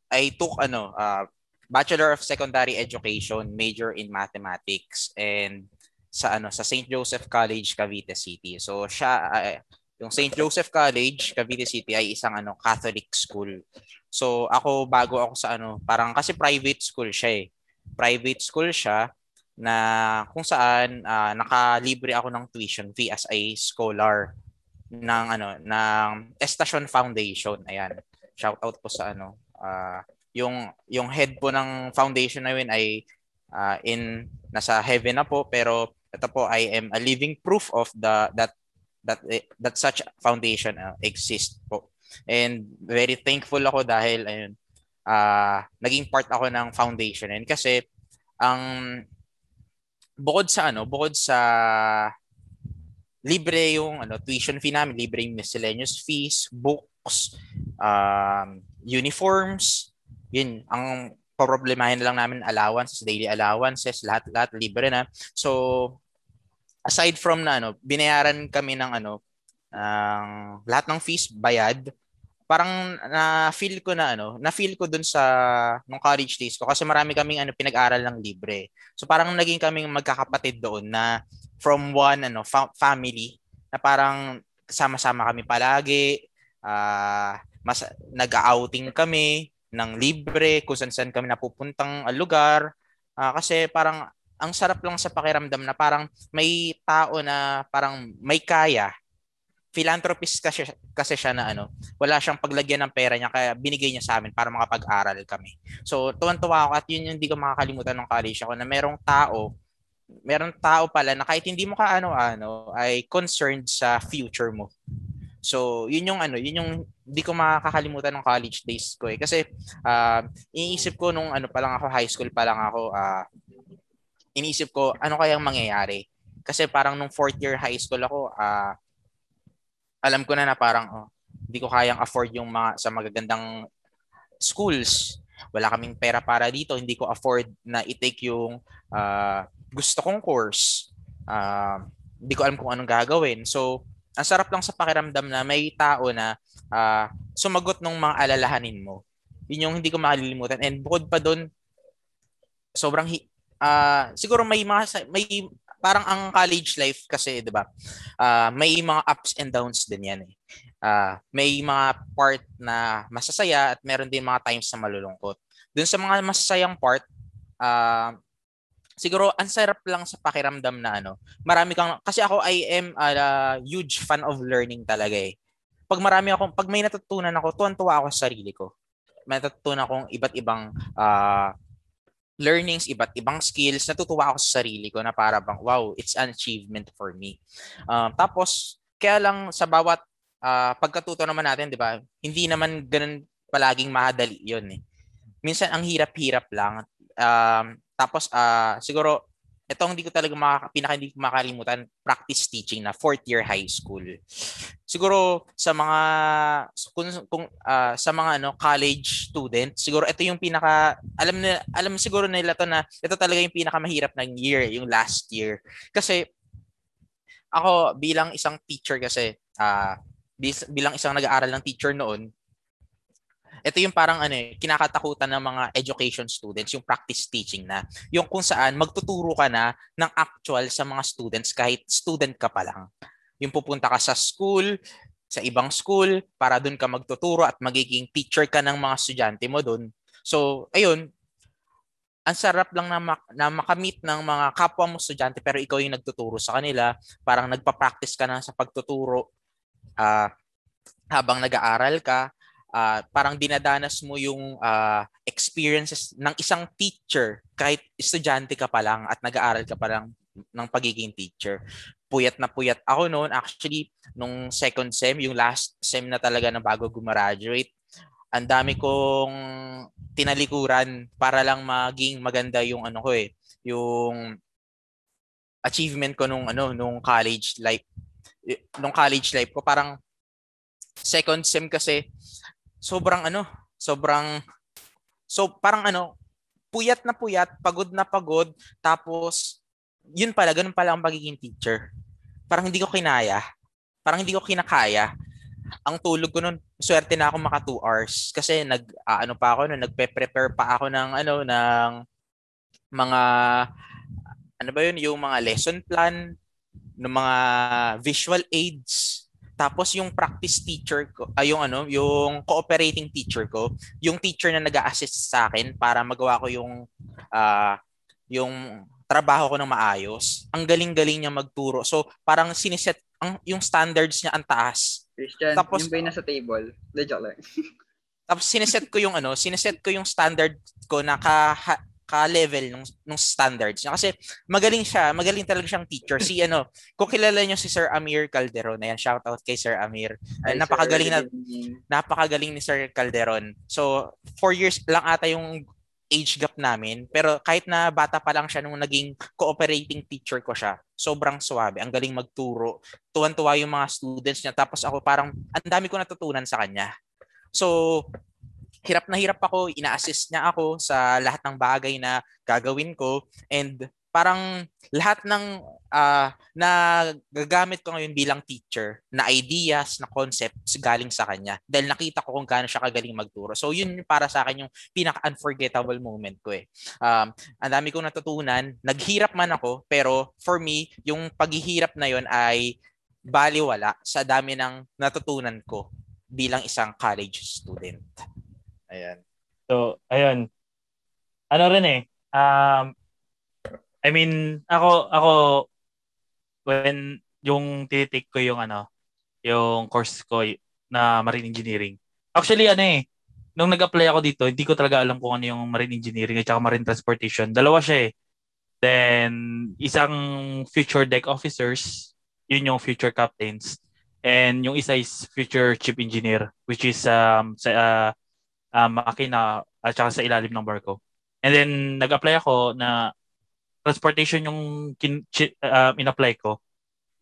I took, ano, uh, Bachelor of Secondary Education, major in Mathematics, and sa, ano, sa St. Joseph College, Cavite City. So, siya, uh, yung St. Joseph College, Cavite City ay isang ano Catholic school. So ako bago ako sa ano, parang kasi private school siya eh. Private school siya na kung saan uh, nakalibre ako ng tuition fee as a scholar ng ano ng Estation Foundation. Ayan. Shout out po sa ano uh, yung yung head po ng foundation na yun ay uh, in nasa heaven na po pero ito po I am a living proof of the that that that such foundation uh, exists po. And very thankful ako dahil ayun uh, naging part ako ng foundation and kasi ang bukod sa ano, bukod sa libre yung ano tuition fee namin, libre yung miscellaneous fees, books, um, uniforms, yun ang problemahin lang namin allowances, daily allowances, lahat lahat libre na. So aside from na ano, binayaran kami ng ano, ang lahat ng fees bayad. Parang na feel ko na ano, na feel ko dun sa nung college days ko kasi marami kaming ano pinag-aral ng libre. So parang naging kaming magkakapatid doon na from one ano fa- family na parang sama-sama kami palagi. Uh, mas nag-outing kami ng libre kung saan-saan kami napupuntang lugar. Uh, kasi parang ang sarap lang sa pakiramdam na parang may tao na parang may kaya philanthropist kasi, kasi siya na ano, wala siyang paglagyan ng pera niya kaya binigay niya sa amin para makapag-aral kami. So, tuwan-tuwa ako at yun yung hindi ko makakalimutan ng college ako na merong tao, merong tao pala na kahit hindi mo ka ano-ano ay concerned sa future mo. So, yun yung ano, yun yung hindi ko makakalimutan ng college days ko eh. Kasi uh, iniisip ko nung ano pa lang ako, high school pa lang ako, uh, inisip ko, ano kayang mangyayari? Kasi parang nung fourth year high school ako, uh, alam ko na na parang, oh, hindi ko kayang afford yung mga sa magagandang schools. Wala kaming pera para dito. Hindi ko afford na i-take yung uh, gusto kong course. Uh, hindi ko alam kung anong gagawin. So, ang sarap lang sa pakiramdam na may tao na uh, sumagot ng mga alalahanin mo. Yun yung hindi ko makalimutan. And bukod pa doon, sobrang uh, siguro may mga may parang ang college life kasi 'di ba? Uh, may mga ups and downs din 'yan eh. Uh, may mga part na masasaya at meron din mga times na malulungkot. Doon sa mga masasayang part, uh, siguro ang sarap lang sa pakiramdam na ano. Marami kang kasi ako I am a uh, huge fan of learning talaga eh. Pag marami ako, pag may natutunan ako, tuwan-tuwa ako sa sarili ko. May natutunan akong iba't ibang uh, learnings, iba't ibang skills, natutuwa ako sa sarili ko na para bang, wow, it's an achievement for me. Um, tapos, kaya lang sa bawat uh, pagkatuto naman natin, di ba, hindi naman ganun palaging mahadali yun eh. Minsan, ang hirap-hirap lang. Um, tapos, uh, siguro, ito hindi ko talaga makaka, pinaka hindi ko makalimutan, practice teaching na fourth year high school. Siguro sa mga kung, kung uh, sa mga ano college student, siguro ito yung pinaka alam na alam siguro nila to na ito talaga yung pinaka mahirap ng year, yung last year. Kasi ako bilang isang teacher kasi uh, bilang isang nag-aaral ng teacher noon, ito yung parang ano eh, kinakatakutan ng mga education students, yung practice teaching na. Yung kung saan magtuturo ka na ng actual sa mga students kahit student ka pa lang. Yung pupunta ka sa school, sa ibang school, para doon ka magtuturo at magiging teacher ka ng mga estudyante mo doon. So, ayun, ang sarap lang na, mak- na makamit ng mga kapwa mo estudyante pero ikaw yung nagtuturo sa kanila. Parang nagpa-practice ka na sa pagtuturo uh, habang nag-aaral ka uh, parang dinadanas mo yung uh, experiences ng isang teacher kahit estudyante ka pa lang at nag-aaral ka pa lang ng pagiging teacher. Puyat na puyat ako noon. Actually, nung second sem, yung last sem na talaga na bago gumraduate, ang dami kong tinalikuran para lang maging maganda yung ano ko eh, yung achievement ko nung ano nung college life nung college life ko parang second sem kasi sobrang ano, sobrang so parang ano, puyat na puyat, pagod na pagod, tapos yun pala, ganun pala ang pagiging teacher. Parang hindi ko kinaya. Parang hindi ko kinakaya. Ang tulog ko noon, swerte na ako maka 2 hours kasi nag uh, ano pa ako no, nagpe-prepare pa ako ng ano ng mga ano ba yun, yung mga lesson plan, ng mga visual aids, tapos yung practice teacher ko, ay uh, yung ano, yung cooperating teacher ko, yung teacher na nag-assist sa akin para magawa ko yung uh, yung trabaho ko ng maayos. Ang galing-galing niya magturo. So, parang siniset ang yung standards niya ang taas. Christian, Tapos, yung ba nasa table? De joke lang. tapos siniset ko yung ano, siniset ko yung standard ko na ka, ka-level nung, nung standards niya. Kasi magaling siya, magaling talaga siyang teacher. Si ano, kung kilala niyo si Sir Amir Calderon, ayan, shout out kay Sir Amir. Ay, napakagaling na, napakagaling ni Sir Calderon. So, four years lang ata yung age gap namin. Pero kahit na bata pa lang siya nung naging cooperating teacher ko siya, sobrang suwabe. Ang galing magturo. Tuwan-tuwa yung mga students niya. Tapos ako parang, ang dami ko natutunan sa kanya. So, hirap na hirap ako, ina-assist niya ako sa lahat ng bagay na gagawin ko and parang lahat ng uh, na gagamit ko ngayon bilang teacher na ideas, na concepts galing sa kanya dahil nakita ko kung gaano siya kagaling magturo. So yun para sa akin yung pinaka-unforgettable moment ko eh. Um, ang dami kong natutunan, naghirap man ako pero for me, yung paghihirap na yun ay baliwala sa dami ng natutunan ko bilang isang college student. Ayan. So, ayun. Ano rin eh. Um, I mean, ako, ako, when yung tinitik ko yung ano, yung course ko na marine engineering. Actually, ano eh, nung nag-apply ako dito, hindi ko talaga alam kung ano yung marine engineering at saka marine transportation. Dalawa siya eh. Then, isang future deck officers, yun yung future captains. And yung isa is future chief engineer, which is um, sa, uh, uh, makina at saka sa ilalim ng barko. And then nag-apply ako na transportation yung kin, uh, in-apply ko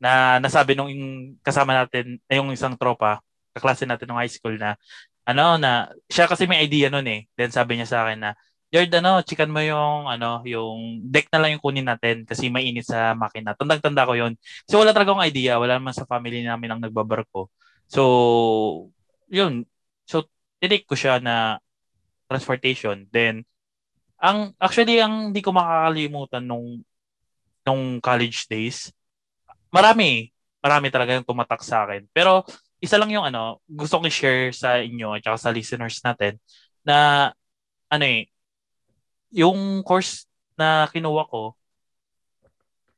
na nasabi nung kasama natin yung isang tropa kaklase natin ng high school na ano na siya kasi may idea noon eh. Then sabi niya sa akin na Jord ano chikan mo yung ano yung deck na lang yung kunin natin kasi mainit sa makina. Tandang-tanda ko yon kasi wala talaga akong idea. Wala naman sa family namin ang nagbabarko. So yun. So tinake ko siya na transportation. Then, ang actually ang hindi ko makakalimutan nung nung college days, marami, marami talaga yung tumatak sa akin. Pero isa lang yung ano, gusto kong i-share sa inyo at sa listeners natin na ano eh, yung course na kinuha ko,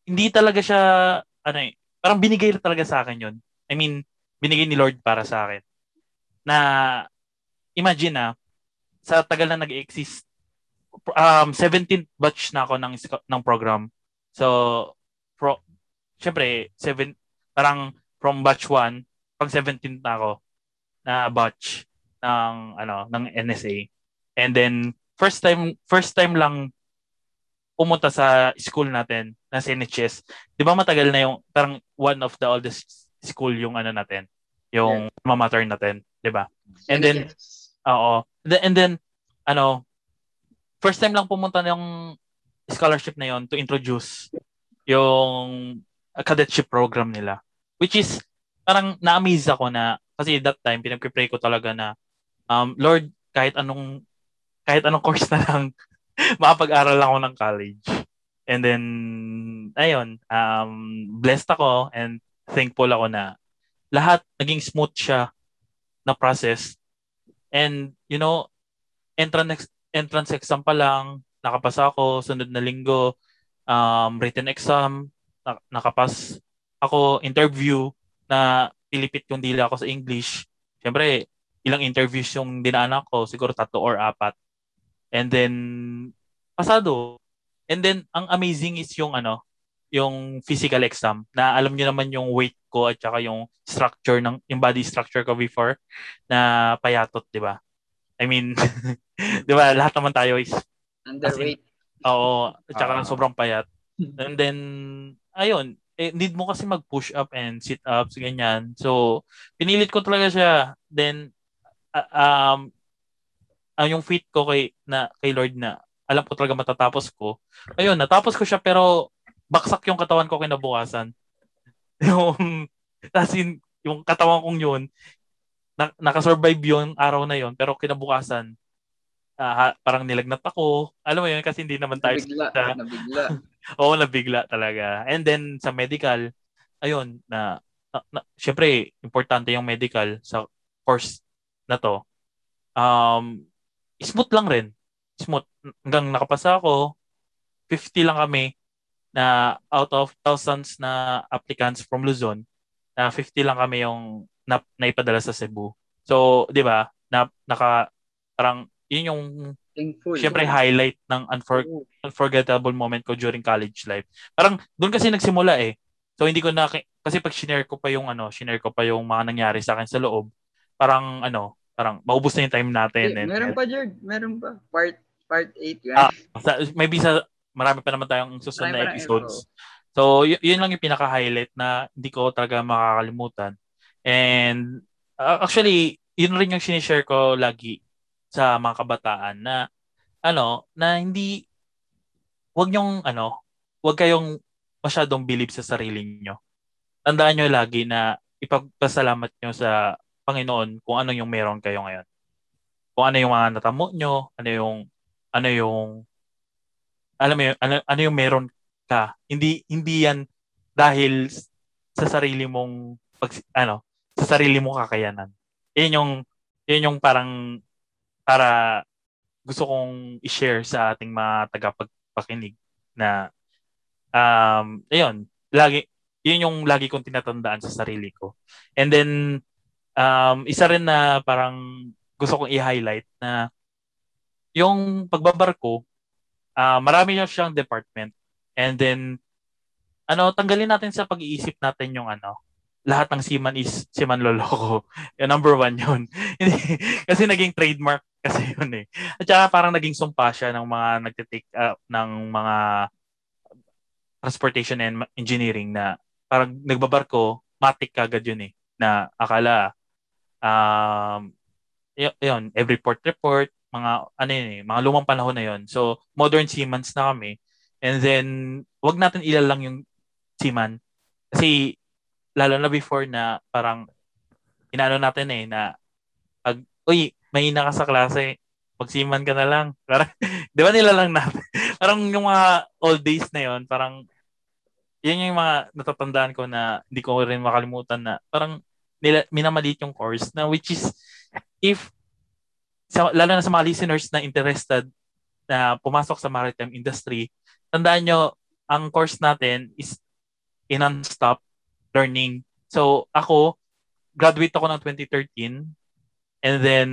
hindi talaga siya, ano eh, parang binigay talaga sa akin yun. I mean, binigay ni Lord para sa akin. Na imagine na, sa tagal na nag-exist um 17th batch na ako ng ng program. So pro syempre seven parang from batch 1 pang 17th na ako na batch ng ano ng NSA. And then first time first time lang pumunta sa school natin na NHS. 'Di ba matagal na yung parang one of the oldest school yung ano natin, yung yeah. mamater natin, 'di ba? And then oo. And then ano first time lang pumunta yung scholarship na yon to introduce yung cadetship program nila. Which is parang na-amaze ako na kasi that time pinagpe-pray ko talaga na um Lord kahit anong kahit anong course na lang makapag-aral ako ng college. And then ayun, um blessed ako and thankful ako na lahat naging smooth siya na process. And you know, entrance entrance exam pa lang, nakapasa ako sunod na linggo, um written exam, nakapas ako interview na pilipit yung dila ako sa English. Siyempre, ilang interviews yung dinaanan ko, siguro tatlo or apat. And then, pasado. And then, ang amazing is yung ano, yung physical exam na alam niyo naman yung weight ko at saka yung structure ng yung body structure ko before na payatot, 'di ba? I mean, 'di ba, lahat naman tayo is underweight. In, oo, at saka uh, sobrang payat. And then ayun, eh, need mo kasi mag-push up and sit ups, ganyan. So, pinilit ko talaga siya. Then, uh, um, uh, yung fit ko kay, na, kay Lord na alam ko talaga matatapos ko. Ayun, natapos ko siya pero baksak yung katawan ko kinabukasan. yung, tas in, yung katawan kong yun, na, nakasurvive yung araw na yun, pero kinabukasan, uh, parang nilagnat ako. Alam mo yun, kasi hindi naman tayo... Nabigla. Sa, nabigla. Oo, nabigla talaga. And then, sa medical, ayun, na, na, na syempre, importante yung medical sa course na to. Um, smooth lang rin. Smooth. Hanggang nakapasa ako, 50 lang kami na out of thousands na applicants from Luzon, na 50 lang kami yung na, naipadala sa Cebu. So, 'di ba? Na naka parang yun yung Thankful. Siyempre highlight ng unfor- unforgettable moment ko during college life. Parang doon kasi nagsimula eh. So hindi ko na kasi pag shinare ko pa yung ano, shinare ko pa yung mga nangyari sa akin sa loob, parang ano, parang maubos na yung time natin. Eh, and, meron pa, Jord. Meron pa. Part part 8 yan. Ah, sa, maybe sa marami pa naman tayong susunod na episodes. So, y- yun lang yung pinaka-highlight na hindi ko talaga makakalimutan. And uh, actually, yun rin yung sinishare ko lagi sa mga kabataan na ano, na hindi wag nyong ano, wag kayong masyadong believe sa sarili niyo. Tandaan niyo lagi na ipagpasalamat niyo sa Panginoon kung ano yung meron kayo ngayon. Kung ano yung mga natamo niyo, ano yung ano yung alam mo yun, ano, ano yung meron ka. Hindi hindi yan dahil sa sarili mong pag, ano, sa sarili mong kakayanan. Yan yung yan yung parang para gusto kong i-share sa ating mga tagapagpakinig na um ayun, lagi yun yung lagi kong tinatandaan sa sarili ko. And then um isa rin na parang gusto kong i-highlight na yung pagbabarko uh, marami na siyang department. And then ano, tanggalin natin sa pag-iisip natin yung ano, lahat ng seaman is seaman loloko. yung number one yun. kasi naging trademark kasi yun eh. At saka parang naging sumpa siya ng mga nagtitake up ng mga transportation and engineering na parang nagbabarko, matik kagad yun eh. Na akala, um, y- yun, every port report, mga, ano yun eh, mga lumang panahon na yun. So, modern seamans na kami. And then, wag natin ilalang yung seaman. Kasi, lalo na before na parang, inaano natin eh, na pag, uy, mahina ka sa klase, magsiman ka na lang. Parang, di ba nila lang natin? parang yung mga old days na yon parang, yan yung mga natatandaan ko na hindi ko rin makalimutan na parang nila, minamalit yung course na which is, if, sa, lalo na sa mga listeners na interested na pumasok sa maritime industry, tandaan nyo, ang course natin is in non-stop learning. So, ako, graduate ako ng 2013 And then,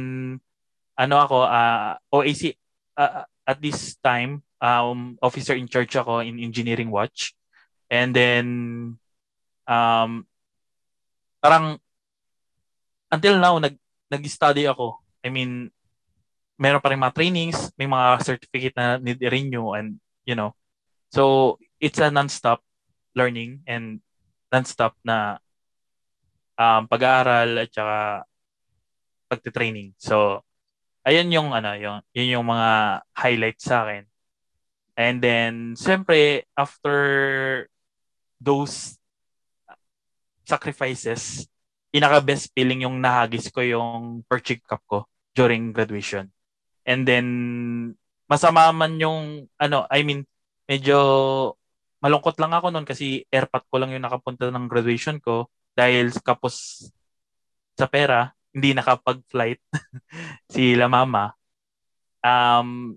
ano ako, uh, OAC, uh, at this time, um, officer in charge ako in engineering watch. And then, um, parang, until now, nag, nag-study ako. I mean, meron pa rin mga trainings, may mga certificate na need renew and, you know, so it's a non-stop learning and non-stop na um, pag-aaral at saka pagte-training. So, ayun yung ano, yung yun yung mga highlights sa akin. And then, siyempre, after those sacrifices, pinaka-best feeling yung nahagis ko yung Perchig Cup ko during graduation. And then, masama man yung, ano, I mean, medyo malungkot lang ako noon kasi airpat ko lang yung nakapunta ng graduation ko dahil kapos sa pera, hindi nakapag-flight si La Mama. Um,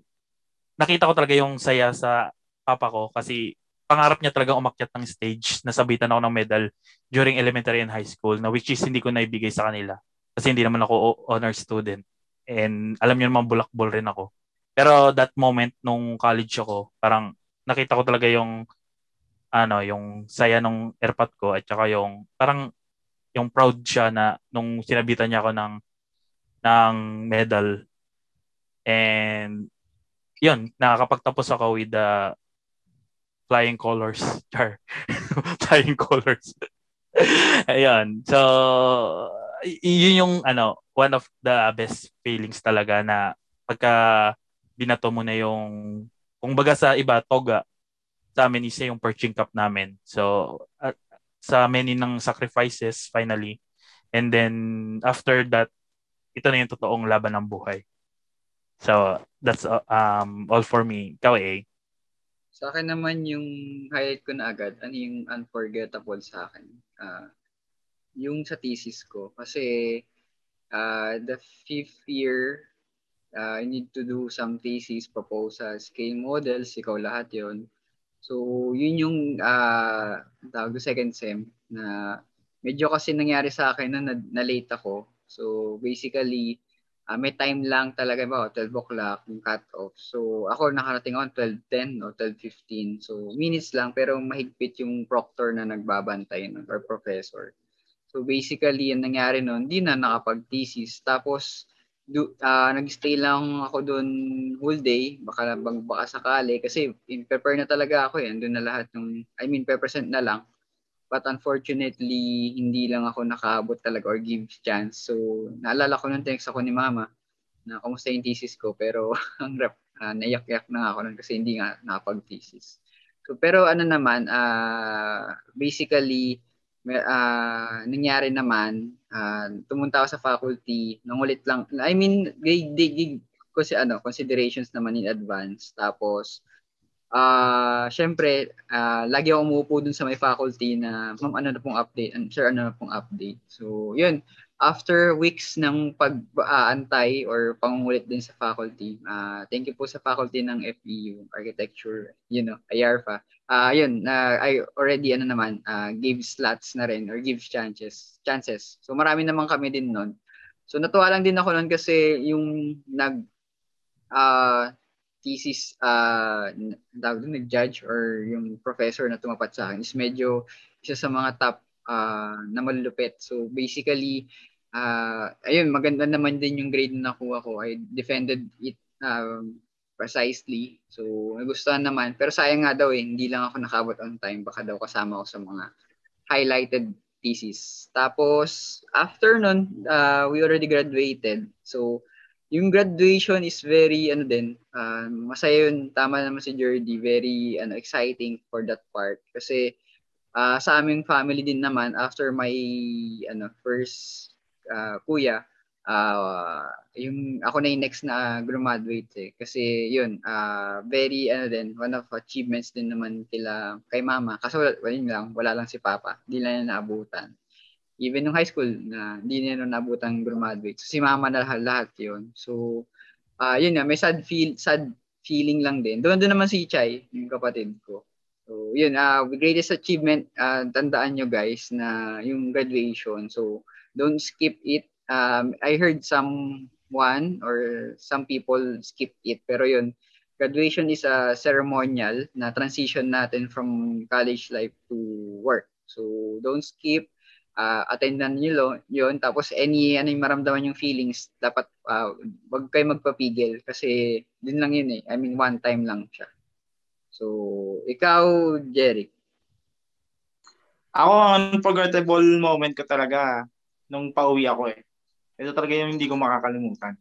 nakita ko talaga yung saya sa papa ko kasi pangarap niya talaga umakyat ng stage na sabitan ako ng medal during elementary and high school na which is hindi ko naibigay sa kanila kasi hindi naman ako honor student and alam niyo naman bulakbol rin ako pero that moment nung college ako parang nakita ko talaga yung ano yung saya nung airpot ko at saka yung parang yung proud siya na nung sinabitan niya ako ng ng medal and yun, nakakapagtapos ako with the flying colors. Char. flying colors. Ayun. So, yun yung ano, one of the best feelings talaga na pagka binato mo na yung kung baga sa iba, toga, sa amin isa yung perching cup namin. So, uh, sa many ng sacrifices finally. And then, after that, ito na yung totoong laban ng buhay. So, that's uh, um all for me. Ikaw, eh. Sa akin naman yung highlight ko na agad, ano yung unforgettable sa akin. Uh, yung sa thesis ko. Kasi uh, the fifth year, uh, you need to do some thesis, proposals, scale models, ikaw lahat yon So, yun yung uh, tawag second sem na medyo kasi nangyari sa akin na, na late ako. So, basically, uh, may time lang talaga ba, 12 o'clock yung cut-off. So, ako nakarating ako 12.10 o 12.15. So, minutes lang pero mahigpit yung proctor na nagbabantay no, or professor. So, basically, yung nangyari noon, hindi na nakapag-thesis. Tapos, do, uh, nag-stay lang ako doon whole day, baka, baka sakali, kasi in-prepare na talaga ako eh, andun na lahat ng, I mean, present na lang. But unfortunately, hindi lang ako nakaabot talaga or give chance. So, naalala ko nung text ako ni mama na kumusta yung thesis ko. Pero ang rep, uh, naiyak-yak na ako nun kasi hindi nga nakapag-thesis. So, pero ano naman, uh, basically, uh, nangyari naman, uh, tumunta ako sa faculty, nangulit lang, I mean, they, they give ko si ano, considerations naman in advance. Tapos, uh, syempre, uh, lagi ako umuupo dun sa may faculty na, ma'am, ano na pong update? Sir, ano na pong update? So, yun. After weeks ng pag-aantay or pangungulit din sa faculty, uh, thank you po sa faculty ng FEU, Architecture, you know, IARFA. Uh, yun, uh, I already, ano naman, uh, gave slots na rin or gives chances. chances. So, marami naman kami din nun. So, natuwa lang din ako nun kasi yung nag, uh, thesis uh, nag-judge or yung professor na tumapat sa akin is medyo isa sa mga top uh, na malulupit. So basically, uh, ayun, maganda naman din yung grade na nakuha ko. I defended it um, precisely. So nagustuhan naman. Pero sayang nga daw eh, hindi lang ako nakabot on time. Baka daw kasama ako sa mga highlighted thesis. Tapos, after nun, uh, we already graduated. So, yung graduation is very ano din uh, masaya yun tama naman si Jordy very ano exciting for that part kasi uh, sa aming family din naman after my ano first uh, kuya uh, yung ako na yung next na graduate eh kasi yun uh, very ano din one of achievements din naman kila kay mama kasi wala, wala lang wala lang si papa hindi lang niya naabutan even nung high school na hindi niya nung nabutang graduate. So, si mama na lahat, lahat yun. So, uh, yun nga, may sad, feel, sad feeling lang din. Doon doon naman si Chai, yung kapatid ko. So, yun, uh, greatest achievement, uh, tandaan nyo guys, na yung graduation. So, don't skip it. Um, I heard someone or some people skip it. Pero yun, graduation is a ceremonial na transition natin from college life to work. So, don't skip. Uh, attendan nyo lo- yun. Tapos, any ano yung maramdaman yung feelings, dapat uh, wag kayo magpapigil kasi din lang yun eh. I mean, one time lang siya. So, ikaw, Jeric. Ako, unforgettable moment ko talaga nung pauwi ako eh. Ito talaga yung hindi ko makakalimutan.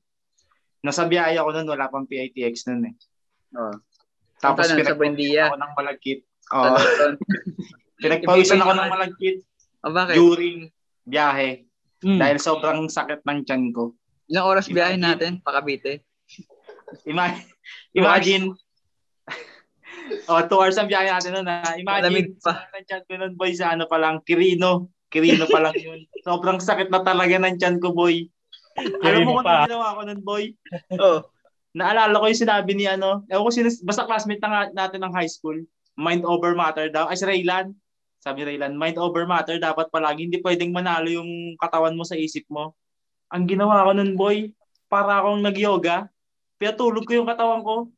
Nasa biyahe ako nun, wala pang PITX nun eh. Oh. Tapos pinagpawisan ako ng malagkit. Oo. Ano, pinagpawisan ako ng malagkit oh, bakit? during biyahe. Hmm. Dahil sobrang sakit ng tiyan ko. Ilang oras biyahe Imagine. natin? Pakabite. Ima- imagine, oh, two hours ang biyahe natin nun ha. Malamig Imagine, pa. sa tiyan ko nun boy, sa ano pa lang, Kirino. Kirino pa lang yun. Sobrang sakit na talaga ng tiyan ko boy. Alam mo kung ano ginawa ko nun boy? Oh. Naalala ko yung sinabi ni ano, ewan ko sino, basta classmate na natin ng high school, mind over matter daw. Ay, si Raylan. Sabi ni Raylan, mind over matter, dapat palagi hindi pwedeng manalo yung katawan mo sa isip mo. Ang ginawa ko nun, boy, para akong nag-yoga, pinatulog ko yung katawan ko.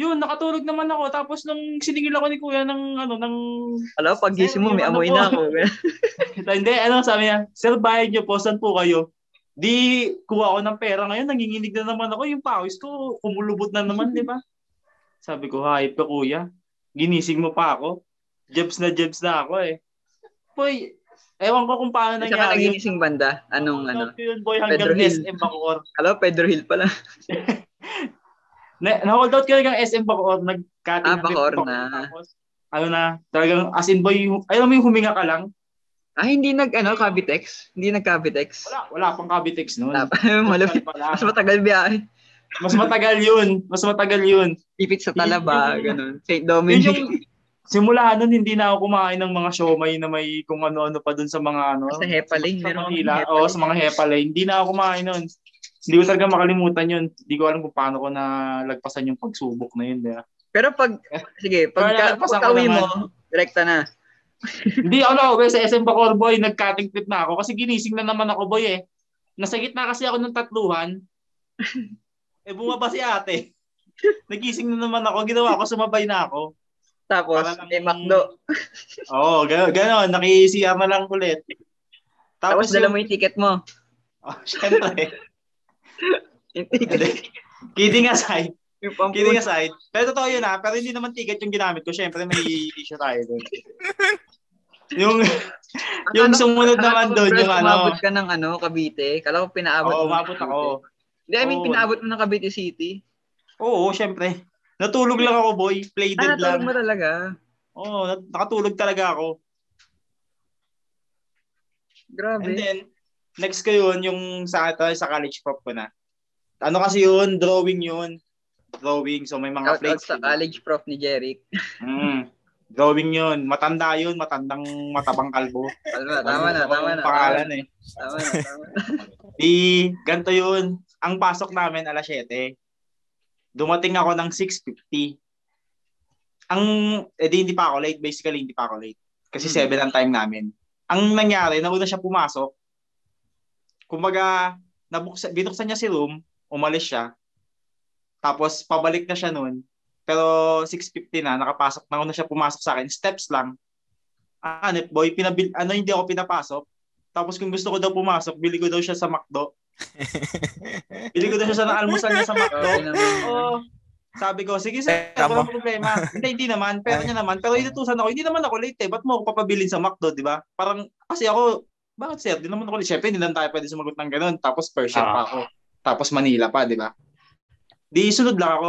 Yun, nakatulog naman ako. Tapos nung siningil ako ni kuya ng, ano, ng... Alam, pag gising mo, may Ano amoy po? na ako. Hindi, ano sabi niya, Sir, bayad niyo po, saan po kayo? Di, kuha ako ng pera ngayon, nanginginig na naman ako, yung pawis ko, kumulubot na naman, di ba? Sabi ko, hayop ka kuya, ginising mo pa ako. Jebs na jebs na ako eh. Boy, ewan ko kung paano nangyari. nagigising banda? Anong ano? Ko yun, boy, hanggang Pedro Hill. SM Bacoor. Alam, Pedro Hill pala. Na, na-hold out ko hanggang SM Bacoor, nag-cutting Ah, Bacoor na. Tapos, ano na, talagang, as in boy, alam mo yung huminga ka lang? Ah, hindi nag, ano, Cavitex? Hindi nag Cavitex? Wala, wala pang Cavitex noon. Malapit. Lang. Mas matagal biyahe. Mas matagal yun. Mas matagal yun. Tipit sa Talaba, ganun. St. Yun Dominic. yung, simula nun, hindi na ako kumain ng mga siomay na may kung ano-ano pa dun sa mga ano. Sa Hepaling, Sa Manila. Oo, Hepaling. sa mga Hepalay. Hindi na ako kumain nun. Hindi ko talaga makalimutan yun. Hindi ko alam kung paano ko na lagpasan yung pagsubok na yun. Diba? Pero pag, sige, pag, ko pagka-uwi naman. mo, direkta na. hindi ako na sa SM Bacoor boy, nag-cutting trip na ako kasi ginising na naman ako boy eh. Nasa gitna kasi ako ng tatluhan. eh bumaba si ate. Nagising na naman ako, ginawa ko, sumabay na ako. Tapos, Para lang- may McDo. Oo, oh, gano'n, gano'n. Naki-CR na lang ulit. Tapos, dala mo yung ticket mo. Oh, syempre. Kidding aside. Kidding aside. Pero totoo yun ha. Pero hindi naman ticket yung ginamit ko. Syempre may issue tayo doon. yung yung sumunod akala naman doon yung ano. Umabot ka ng ano, Cavite. Kala ko pinaabot Oo, umabot ako. Hindi, I mean, Oo. pinaabot mo ng Cavite City. Oo, syempre. Natulog lang ako, boy. Play Ah, dead lang. natulog mo talaga. Oo, nakatulog talaga ako. Grabe. And then, next ko yun, yung sa, sa college prop ko na. Ano kasi yun? Drawing yun. Drawing. So, may mga Out, out plates. sa college prof ni Jeric. Mm. Drawing yun. Matanda yun. Matandang matabang kalbo. Tama, tama na, tama na. Pangalan eh. Tama na, tama na. Di, ganito yun. Ang pasok namin alas 7. Dumating ako ng 6.50. Ang, edi hindi pa ako late. Basically, hindi pa ako late. Kasi Hmm. 7 ang time namin. Ang nangyari, nauna siya pumasok. Kumbaga, nabuksa, binuksan niya si room, umalis siya. Tapos, pabalik na siya noon. Pero 6.50 na, nakapasok na una siya pumasok sa akin. Steps lang. Ah, Hanip boy, pinabil, ano hindi ako pinapasok. Tapos kung gusto ko daw pumasok, bili ko daw siya sa McDo. Bili ko daw siya sa almusal niya sa McDo. Oo. Sabi ko, sige sir, walang problema. hindi, hindi naman. Pero niya naman. Pero inutusan ako, hindi naman ako late eh. Ba't mo ako papabilin sa McDo, di ba? Parang, kasi ako, bakit sir? Di naman ako late. Siyempre, hindi lang tayo pwede sumagot ng ganun. Tapos Persian Ah. pa ako. Tapos Manila pa, di ba? Di sunod lang ako.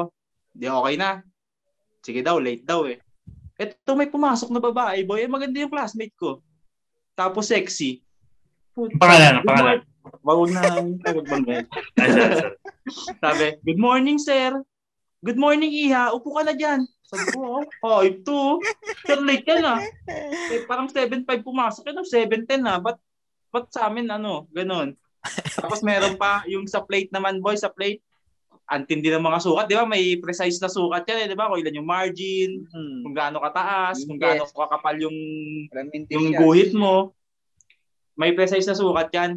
Di okay na. Sige daw, late daw eh. Eto may pumasok na babae, boy. Eh, maganda yung classmate ko. Tapos sexy. Pangalan, pangalan. Wag na, wag bang Ay, sorry, sorry. sabi, good morning, sir. Good morning, Iha. Upo ka na dyan. Sabi ko, oh, oh ito. Sir, late ka na. Eh, parang 7.5 pumasok. Ano, 7.10 na. Ba't, ba't sa amin, ano, ganun. Tapos meron pa, yung sa plate naman, boy, sa plate, antindi ng mga sukat. Di ba, may precise na sukat yan, eh, di ba? Kung ilan yung margin, Hmm. kung gaano kataas, kung Yes. gaano kakapal yung yung guhit mo, may precise na sukat yan.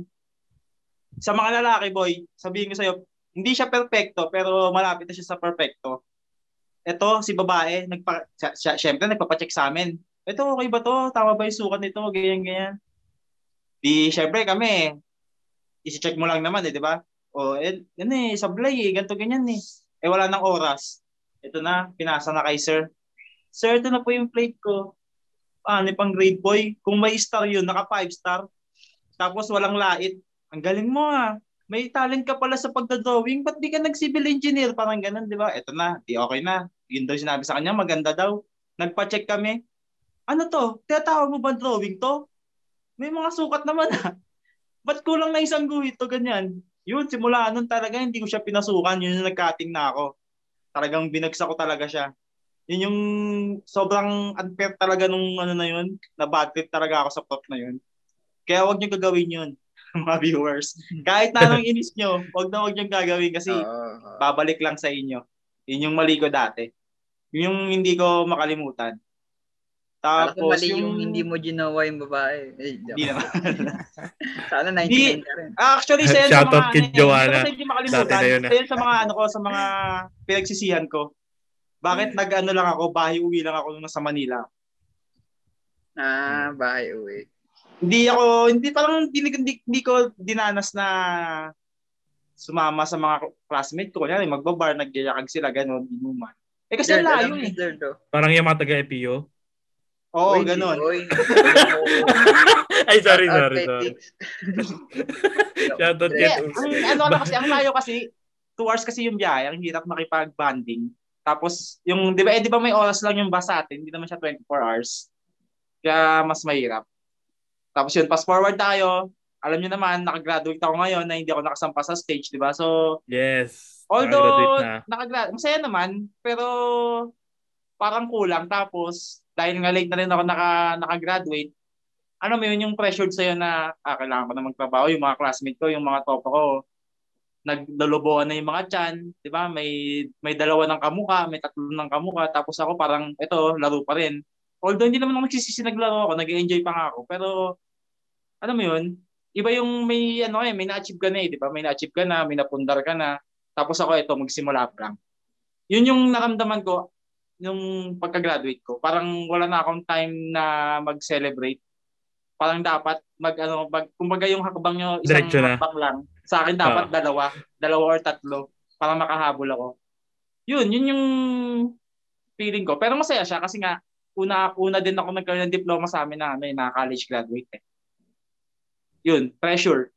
Sa mga lalaki, boy, sabihin ko sa'yo, hindi siya perfecto, pero malapit na siya sa perfecto. Eto, si babae, nagpa, siya, siya, syempre nagpapacheck sa amin. Ito, okay ba to? Tama ba yung sukat nito? Ganyan, ganyan. Di, syempre kami, isi-check mo lang naman eh, di ba? O, eh, yan eh, sablay eh, ganito ganyan eh. Eh, wala nang oras. Ito na, pinasa na kay sir. Sir, ito na po yung plate ko. Ano pang grade boy? Kung may star yun, naka 5 star. Tapos walang lait. Ang galing mo ah. May talent ka pala sa pagdodrawing. Ba't di ka nag-civil engineer? Parang ganun, di ba? Ito na, di okay na. Yun daw sinabi sa kanya, maganda daw. Nagpa-check kami. Ano to? Tinatawag mo ba drawing to? May mga sukat naman ah. Ba't kulang na isang guhit to ganyan? Yun, simula nun talaga, hindi ko siya pinasukan. Yun yung nag-cutting na ako. Talagang binagsak ko talaga siya. Yun yung sobrang unfair talaga nung ano na yun. Na bad trip talaga ako sa prof na yun. Kaya huwag niyo gagawin yun, mga viewers. Kahit na anong inis nyo, huwag na huwag niyo gagawin kasi babalik lang sa inyo. Yun yung mali ko dati. Yun yung hindi ko makalimutan. Tapos mali yung... yung hindi mo ginawa yung babae. Eh, Hindi naman. Sana Di- 99 ka rin. Actually, sa yan sa mga... kay ano Joanna. Kasi hindi makalimutan. Dati na yun, ah. Sa yan sa mga ano ko, sa mga pinagsisihan ko. Bakit nag-ano lang ako, bahay uwi lang ako nung nasa Manila. Ah, bahay uwi. Hindi ako, hindi parang hindi, hindi, hindi ko dinanas na sumama sa mga classmate ko. Kunyari, magbabar, nagyayakag sila, gano'n, inuman. Eh kasi layo eh. Parang yung mga taga-EPO. Oo, Uy, gano'n. Uy. Ay, sorry, sorry, sorry. Shoutout kay ano lang kasi, ang layo kasi, two hours kasi yung biyahe, ang hirap makipag-banding. Tapos, yung, di ba, eh, di ba may oras lang yung bus sa atin, hindi naman siya 24 hours. Kaya mas mahirap. Tapos yun, fast forward tayo. Alam niyo naman, nakagraduate ako ngayon na hindi ako nakasampa sa stage, di ba? So, Yes. although, Nakagraduate na. nakagra- masaya naman, pero parang kulang. Tapos, dahil nga late na rin ako naka, nakagraduate, ano mo yun, yung pressured sa'yo na, ah, kailangan ko na magtrabaho, yung mga classmate ko, yung mga topo ko, nagdaloboan na yung mga chan, di ba? May, may dalawa ng kamuka, may tatlo ng kamuka, tapos ako parang, eto, laro pa rin. Although hindi naman ako nagsisisi naglaro ako, nag-enjoy pa nga ako, pero, ano mo yun, iba yung may, ano eh, may na-achieve ka na eh, di ba? May na-achieve ka na, may napundar ka na, tapos ako, ito, magsimula pa lang. Yun yung naramdaman ko, yung pagka-graduate ko. Parang wala na akong time na mag-celebrate. Parang dapat mag ano mag kumbaga yung hakbang nyo isang Diretso na. hakbang lang. Sa akin dapat dalawa, dalawa or tatlo para makahabol ako. Yun, yun yung feeling ko. Pero masaya siya kasi nga una una din ako nagkaroon ng diploma sa amin na ano, na college graduate. Eh. Yun, pressure.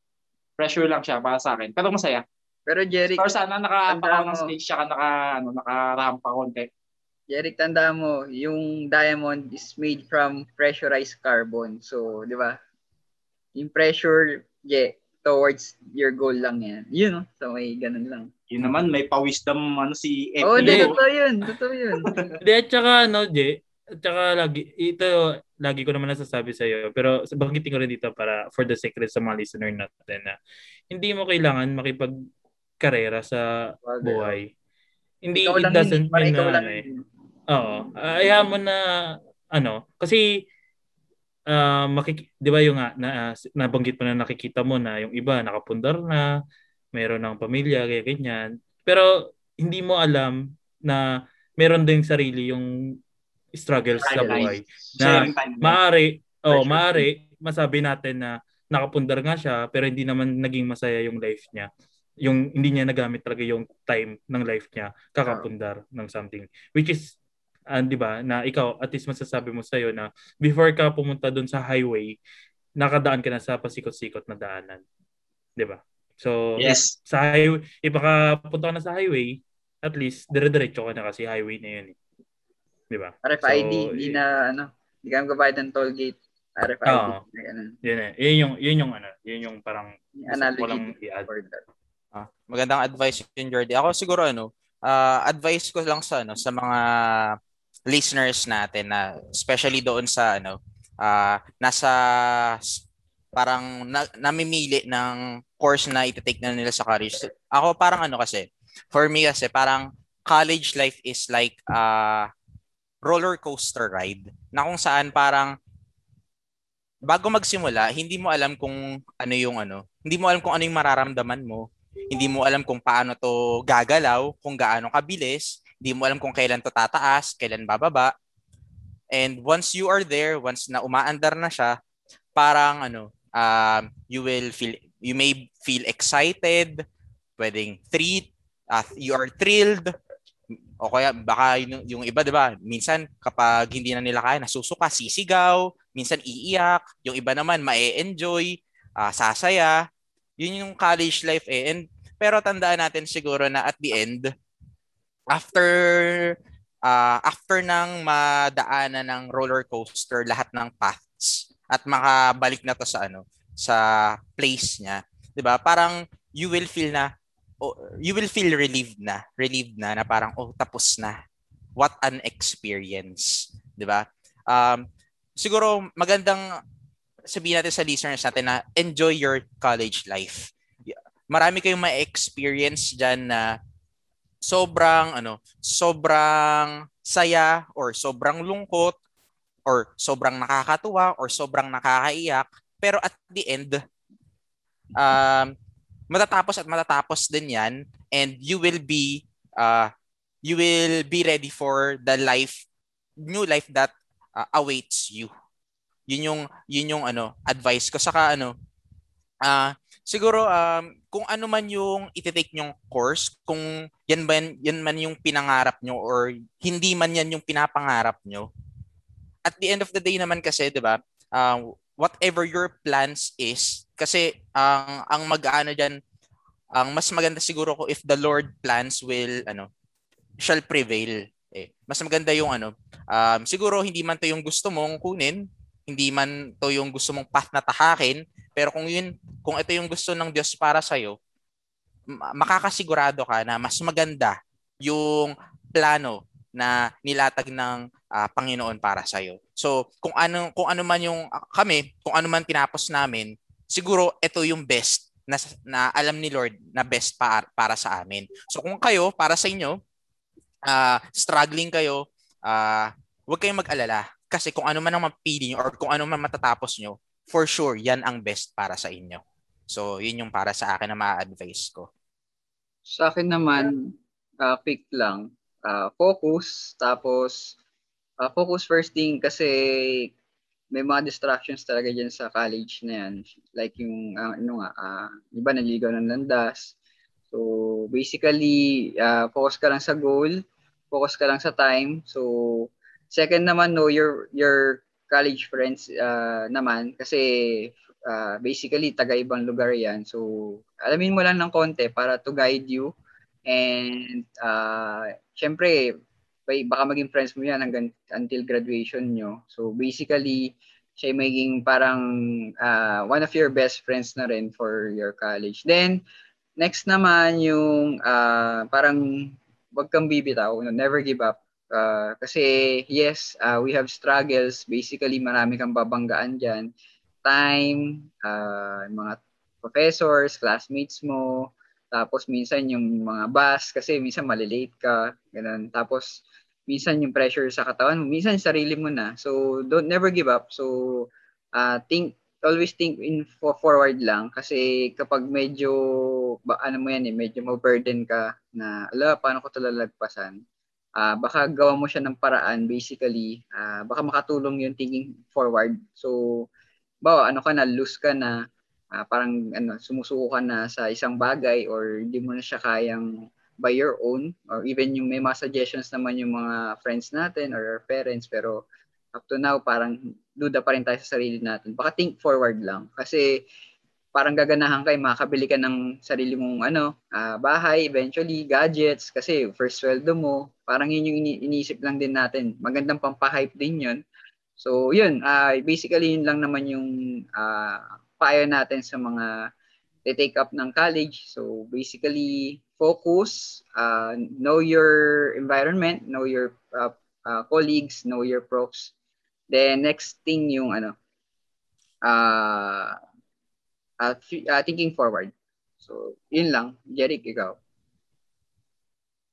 Pressure lang siya para sa akin. Pero masaya. Pero Jeric, Or sana naka-apa ako ng stage siya naka ano naka-rampa konti. Jeric, tanda mo, yung diamond is made from pressurized carbon. So, di ba? Yung pressure, yeah, towards your goal lang yan. Yun, no? So, may ganun lang. Yun naman, may pa-wisdom ano si Oo, oh, totoo yun. Totoo yun. Hindi, at saka, ano, Je, at saka lagi, ito, lagi ko naman nasasabi sa iyo, pero banggitin ko rin dito para for the sake rin sa mga listener natin na hindi mo kailangan makipag-karera sa buhay. Hindi, ikaw it doesn't mean na, ano eh. Oo. Ayaw mo na, ano, kasi, ah makik- di ba yung nga, na, nabanggit mo na nakikita mo na yung iba nakapundar na, meron ng pamilya, kaya ganyan. Pero, hindi mo alam na meron din sarili yung struggles sa buhay. Na. Maari, oh, Pressure. maari, masabi natin na nakapundar nga siya, pero hindi naman naging masaya yung life niya. Yung hindi niya nagamit talaga yung time ng life niya kakapundar ng something. Which is, ah, di ba, na ikaw, at least masasabi mo sa'yo na before ka pumunta doon sa highway, nakadaan ka na sa pasikot-sikot na daanan. Di ba? So, Yes. sa highway, ipakapunta ka na sa highway, at least, dire-diretso ka na kasi highway na yun. Eh. Di ba? RFID, So, hindi y- na, ano, hindi ka magbabayad ng toll gate. RFID. Na ganun. Yun eh. Yun yung, yun yung ano, yun yung parang Analogy lang i-add. Ah, magandang advice yun, Jordy. Ako siguro ano, ah, advice ko lang sa ano sa mga listeners natin na especially doon sa ano, ah, nasa parang na, namimili ng course na iti-take na nila sa college. Ako parang ano kasi, for me kasi parang college life is like a roller coaster ride na kung saan parang bago magsimula, hindi mo alam kung ano yung ano, hindi mo alam kung ano yung mararamdaman mo hindi mo alam kung paano to gagalaw, kung gaano kabilis, Di mo alam kung kailan to tataas, kailan bababa. And once you are there, once na umaandar na siya, parang ano, um, you will feel, you may feel excited, pwedeng treat, uh, you are thrilled, o kaya baka yung, yung iba, di ba, minsan kapag hindi na nila kaya, nasusuka, sisigaw, minsan iiyak, yung iba naman ma-enjoy, uh, sasaya. Yun yung college life eh. And, pero tandaan natin siguro na at the end, after uh, after nang madaanan ng roller coaster lahat ng paths at makabalik na to sa ano sa place niya 'di ba? Parang you will feel na oh, you will feel relieved na relieved na na parang oh tapos na. What an experience 'di ba? Um siguro magandang sabihin natin sa listeners natin na enjoy your college life. Marami kayong ma-experience diyan na sobrang ano, sobrang saya or sobrang lungkot or sobrang nakakatuwa or sobrang nakakaiyak pero at the end um matatapos at matatapos din 'yan and you will be uh you will be ready for the life new life that uh, awaits you. Yun yung yun yung ano advice ko saka ano uh, siguro um, kung ano man yung iti-take nyong course, kung yan, ba, yan man yung pinangarap nyo or hindi man yan yung pinapangarap nyo, at the end of the day naman kasi, di ba, uh, whatever your plans is, kasi ang ang mag-ano diyan ang mas maganda siguro ko if the Lord plans will ano shall prevail. Eh mas maganda yung ano um, siguro hindi man to yung gusto mong kunin hindi man to yung gusto mong path na tahakin pero kung yun, kung ito yung gusto ng Diyos para sa iyo, makakasigurado ka na mas maganda yung plano na nilatag ng uh, Panginoon para sa iyo. So, kung ano kung ano man yung uh, kami, kung ano man tinapos namin, siguro ito yung best na, na alam ni Lord na best para, para sa amin. So, kung kayo para sa inyo uh, struggling kayo, uh, huwag kayong mag-alala kasi kung ano man ang mapili nyo or kung ano man matatapos nyo, for sure, yan ang best para sa inyo. So, yun yung para sa akin na ma-advise ko. Sa akin naman, uh, quick lang. Uh, focus, tapos uh, focus first thing kasi may mga distractions talaga dyan sa college na yan. Like yung, uh, ano nga, uh, iba naligaw ng landas. So, basically, uh, focus ka lang sa goal, focus ka lang sa time. So, second naman, know your, your college friends uh, naman kasi uh, basically taga ibang lugar yan. So alamin mo lang ng konti para to guide you and uh, syempre baka maging friends mo yan hanggang until graduation nyo. So basically siya maging parang uh, one of your best friends na rin for your college. Then next naman yung uh, parang wag kang bibitaw, never give up Uh, kasi yes, uh, we have struggles. Basically, marami kang babanggaan dyan. Time, uh, mga professors, classmates mo, tapos minsan yung mga bus, kasi minsan malilate ka, ganun. Tapos minsan yung pressure sa katawan mo, minsan sarili mo na. So don't never give up. So uh, think always think in for forward lang kasi kapag medyo ba, ano mo yan eh, medyo mo burden ka na ala paano ko 'to lalagpasan uh, baka gawa mo siya ng paraan basically uh, baka makatulong yung thinking forward. So bawa ano ka na lose ka na uh, parang ano sumusuko ka na sa isang bagay or hindi mo na siya kayang by your own or even yung may mga suggestions naman yung mga friends natin or our parents pero up to now parang duda pa rin tayo sa sarili natin. Baka think forward lang. Kasi parang gaganahan kay makabili ka ng sarili mong ano, uh, bahay, eventually gadgets kasi first sweldo mo, parang yun yung ini- iniisip lang din natin. Magandang pampahype din yun. So, yun, uh, basically yun lang naman yung uh, payo natin sa mga take up ng college. So, basically focus, uh, know your environment, know your uh, uh, colleagues, know your profs. Then next thing yung ano, uh, uh, uh, thinking forward. So, yun lang. Jeric, ikaw.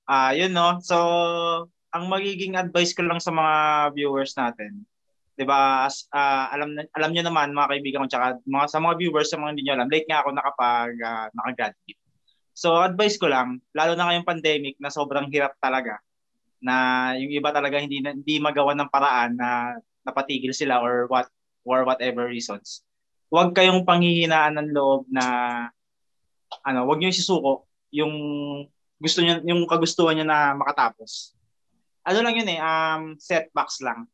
Ah, uh, yun no. So, ang magiging advice ko lang sa mga viewers natin, 'di ba? Uh, alam alam niyo naman mga kaibigan ko tsaka mga sa mga viewers sa mga hindi niyo alam, late nga ako nakapag uh, nakagraduate. So, advice ko lang, lalo na ngayong pandemic na sobrang hirap talaga. na yung iba talaga hindi hindi magawa ng paraan na napatigil sila or what or whatever reasons. Huwag kayong panghihinaan ng loob na ano, huwag niyo isusuko yung gusto niyo yung kagustuhan niyo na makatapos. Ano lang yun eh, um setbacks lang.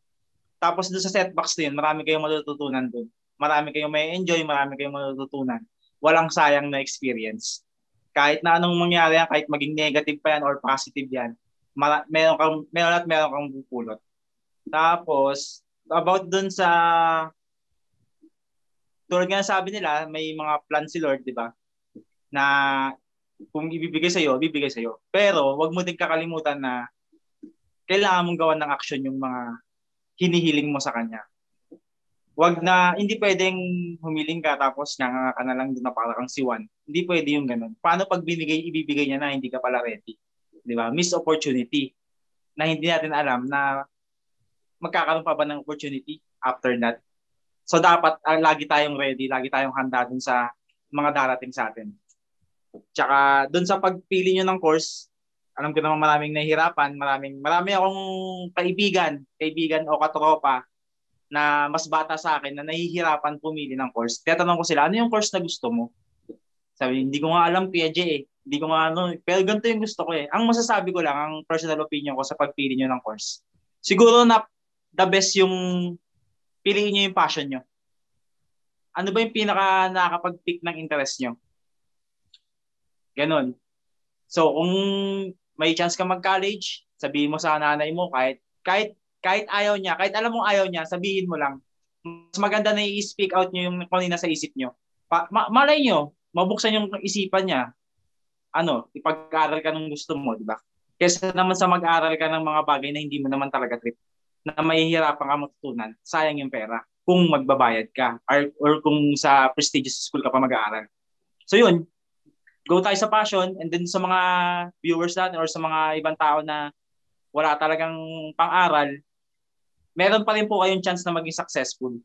Tapos doon sa setbacks din, marami kayong matututunan doon. Marami kayong may enjoy, marami kayong matututunan. Walang sayang na experience. Kahit na anong mangyari yan, kahit maging negative pa yan or positive yan, mara- meron kang meron at meron kang bupulot. Tapos about dun sa tulad nga sabi nila, may mga plan si Lord, di ba? Na kung ibibigay sa iyo, bibigay sa iyo. Pero wag mo din kakalimutan na kailangan mong gawan ng action yung mga hinihiling mo sa kanya. Wag na hindi pwedeng humiling ka tapos nga ka na lang doon na para kang siwan. Hindi pwede yung ganun. Paano pag binigay ibibigay niya na hindi ka pala ready? 'Di ba? Miss opportunity na hindi natin alam na magkakaroon pa ba ng opportunity after that. So dapat uh, lagi tayong ready, lagi tayong handa dun sa mga darating sa atin. Tsaka dun sa pagpili nyo ng course, alam ko naman maraming nahihirapan, maraming marami akong kaibigan, kaibigan o katropa na mas bata sa akin na nahihirapan pumili ng course. Tatanong ko sila, ano yung course na gusto mo? Sabi, hindi ko nga alam, Kuya J eh. Hindi ko nga ano, pero ganito yung gusto ko eh. Ang masasabi ko lang, ang personal opinion ko sa pagpili nyo ng course. Siguro na the best yung piliin nyo yung passion nyo. Ano ba yung pinaka nakakapag-pick ng interest nyo? Ganon. So, kung may chance ka mag-college, sabihin mo sa nanay mo kahit kahit kahit ayaw niya, kahit alam mong ayaw niya, sabihin mo lang. Mas maganda na i-speak out niyo yung kung sa isip niyo. Pa, ma- malay niyo, mabuksan yung isipan niya. Ano, ipag-aral ka ng gusto mo, di ba? Kesa naman sa mag-aral ka ng mga bagay na hindi mo naman talaga trip, na mahihirapan ka matutunan, sayang yung pera kung magbabayad ka or, or kung sa prestigious school ka pa mag-aaral. So yun, go tayo sa passion and then sa mga viewers natin or sa mga ibang tao na wala talagang pang-aral, meron pa rin po kayong chance na maging successful.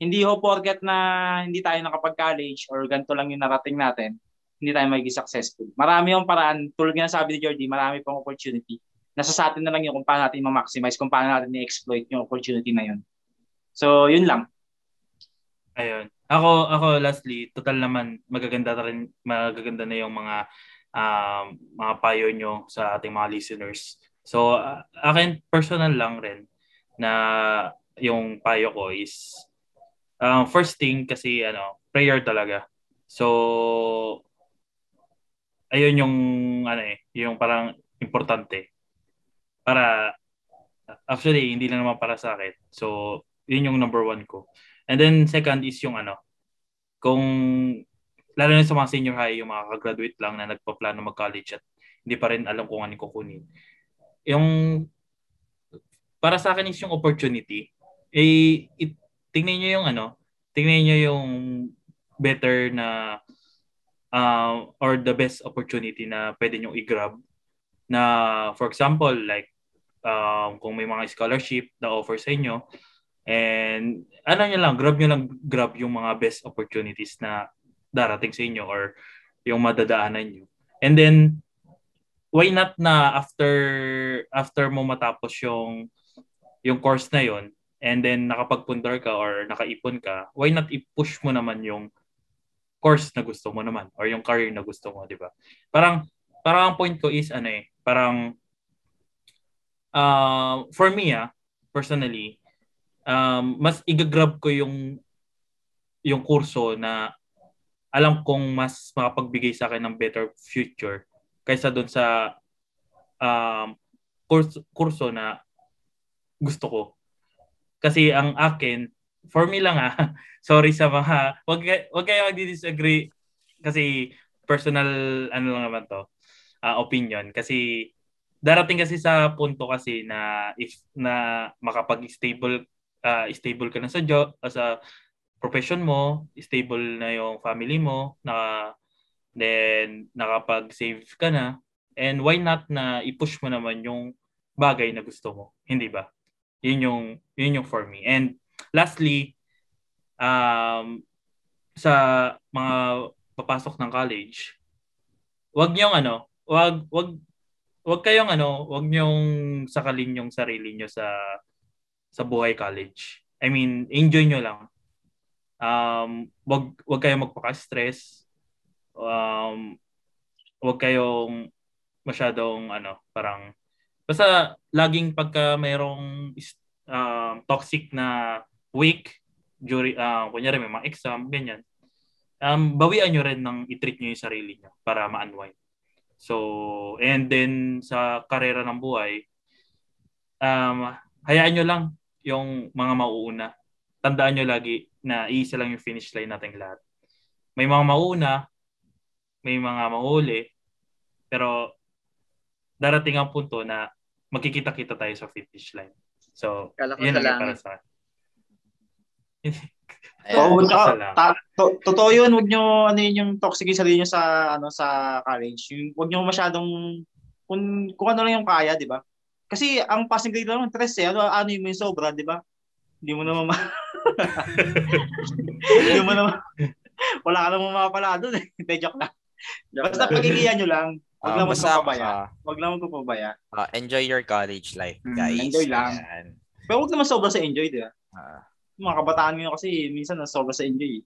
Hindi ho porket na hindi tayo nakapag-college or ganito lang yung narating natin, hindi tayo magiging successful. Marami yung paraan, tulad nga sabi ni Jordy, marami pang opportunity. Nasa sa atin na lang yung kung paano natin ma-maximize, kung paano natin i-exploit yung opportunity na yun. So, yun lang. Ayun. Ako, ako lastly, total naman magaganda na rin, magaganda na yung mga um, mga payo nyo sa ating mga listeners. So, uh, akin personal lang rin na yung payo ko is uh, first thing kasi ano, prayer talaga. So ayun yung ano eh, yung parang importante. Para actually hindi lang naman para sa akin. So yun yung number one ko. And then second is yung ano, kung lalo na sa mga senior high, yung mga graduate lang na nagpa-plano mag-college at hindi pa rin alam kung ano kukunin. Yung para sa akin is yung opportunity. Eh, it, tingnan niyo yung ano, tingnan niyo yung better na uh, or the best opportunity na pwede nyo i-grab. Na, for example, like, um, kung may mga scholarship na offer sa inyo, and ano nyo lang, grab nyo lang, grab yung mga best opportunities na darating sa inyo or yung madadaanan nyo. And then, why not na after after mo matapos yung yung course na yon and then nakapagpundar ka or nakaipon ka, why not i-push mo naman yung course na gusto mo naman or yung career na gusto mo, di ba? Parang parang ang point ko is ano eh, parang uh, for me ah, personally, um, mas igagrab ko yung yung kurso na alam kong mas makapagbigay sa akin ng better future kaysa doon sa um, kurso, kurso na gusto ko. Kasi ang akin, for me lang ah, sorry sa mga, wag, wag kayo mag-disagree kasi personal ano lang naman to, uh, opinion. Kasi darating kasi sa punto kasi na if na makapag-stable uh, stable ka na sa job, uh, sa profession mo, stable na yung family mo, na then nakapag-save ka na, and why not na i-push mo naman yung bagay na gusto mo, hindi ba? Yun yung, yun yung for me. And lastly, um, sa mga papasok ng college, wag niyong ano, wag wag wag kayong ano, wag niyong sakalin yung sarili niyo sa sa buhay college. I mean, enjoy nyo lang. Um, wag wag kayong magpaka-stress. Um, wag kayong masyadong ano, parang basta laging pagka mayroong um, toxic na week during uh, kunyari may mga exam, ganyan. Um, bawian nyo rin ng i-treat nyo yung sarili nyo para ma-unwind. So, and then sa karera ng buhay, um, hayaan nyo lang yung mga mauuna. Tandaan nyo lagi na iisa lang yung finish line nating lahat. May mga mauuna, may mga mahuli, pero darating ang punto na magkikita-kita tayo sa finish line. So, Kala ko yun lang para sa akin. Oo, ka lang. ta- to- totoo yun, wag nyo, ano yun, yung toxic yung sarili nyo sa, ano, sa college. Yung, wag nyo masyadong, kung, kung ano lang yung kaya, di ba? Kasi ang passing grade lang, stress eh. Ano, ano yung may sobra, di ba? Hindi mo naman, ma- hindi mo naman, wala ka naman mapapala doon eh. Hindi, joke lang. Basta pagkikiyan nyo lang, wag Ah, lang basta, magpapabaya. ah, Wag lang magpapabaya. ah, enjoy your college life, Mm, guys. enjoy lang. Ayan. Pero wag naman sobra sa enjoy, di ba? Ah. Mga kabataan ngayon kasi, minsan na sobra sa enjoy. eh.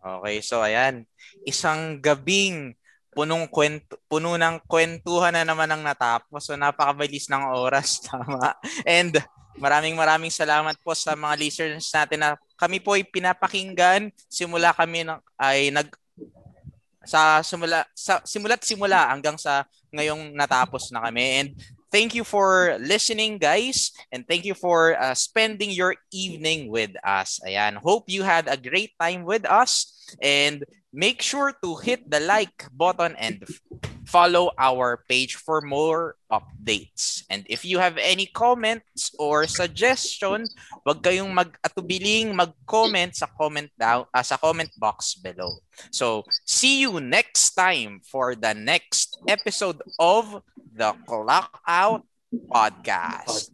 Okay, so ayan. Isang gabing punong kwento, puno ng kwentuhan na naman ang natapos. So napakabilis ng oras, tama. And maraming maraming salamat po sa mga listeners natin na kami po ay pinapakinggan. Simula kami ng, ay nag sa simula sa simula't simula hanggang sa ngayong natapos na kami. And thank you for listening guys and thank you for uh, spending your evening with us. Ayan, hope you had a great time with us and make sure to hit the like button and follow our page for more updates. And if you have any comments or suggestion, wag kayong mag-atubiling mag-comment sa comment down ah, sa comment box below. So, see you next time for the next episode of the Clock Out Podcast.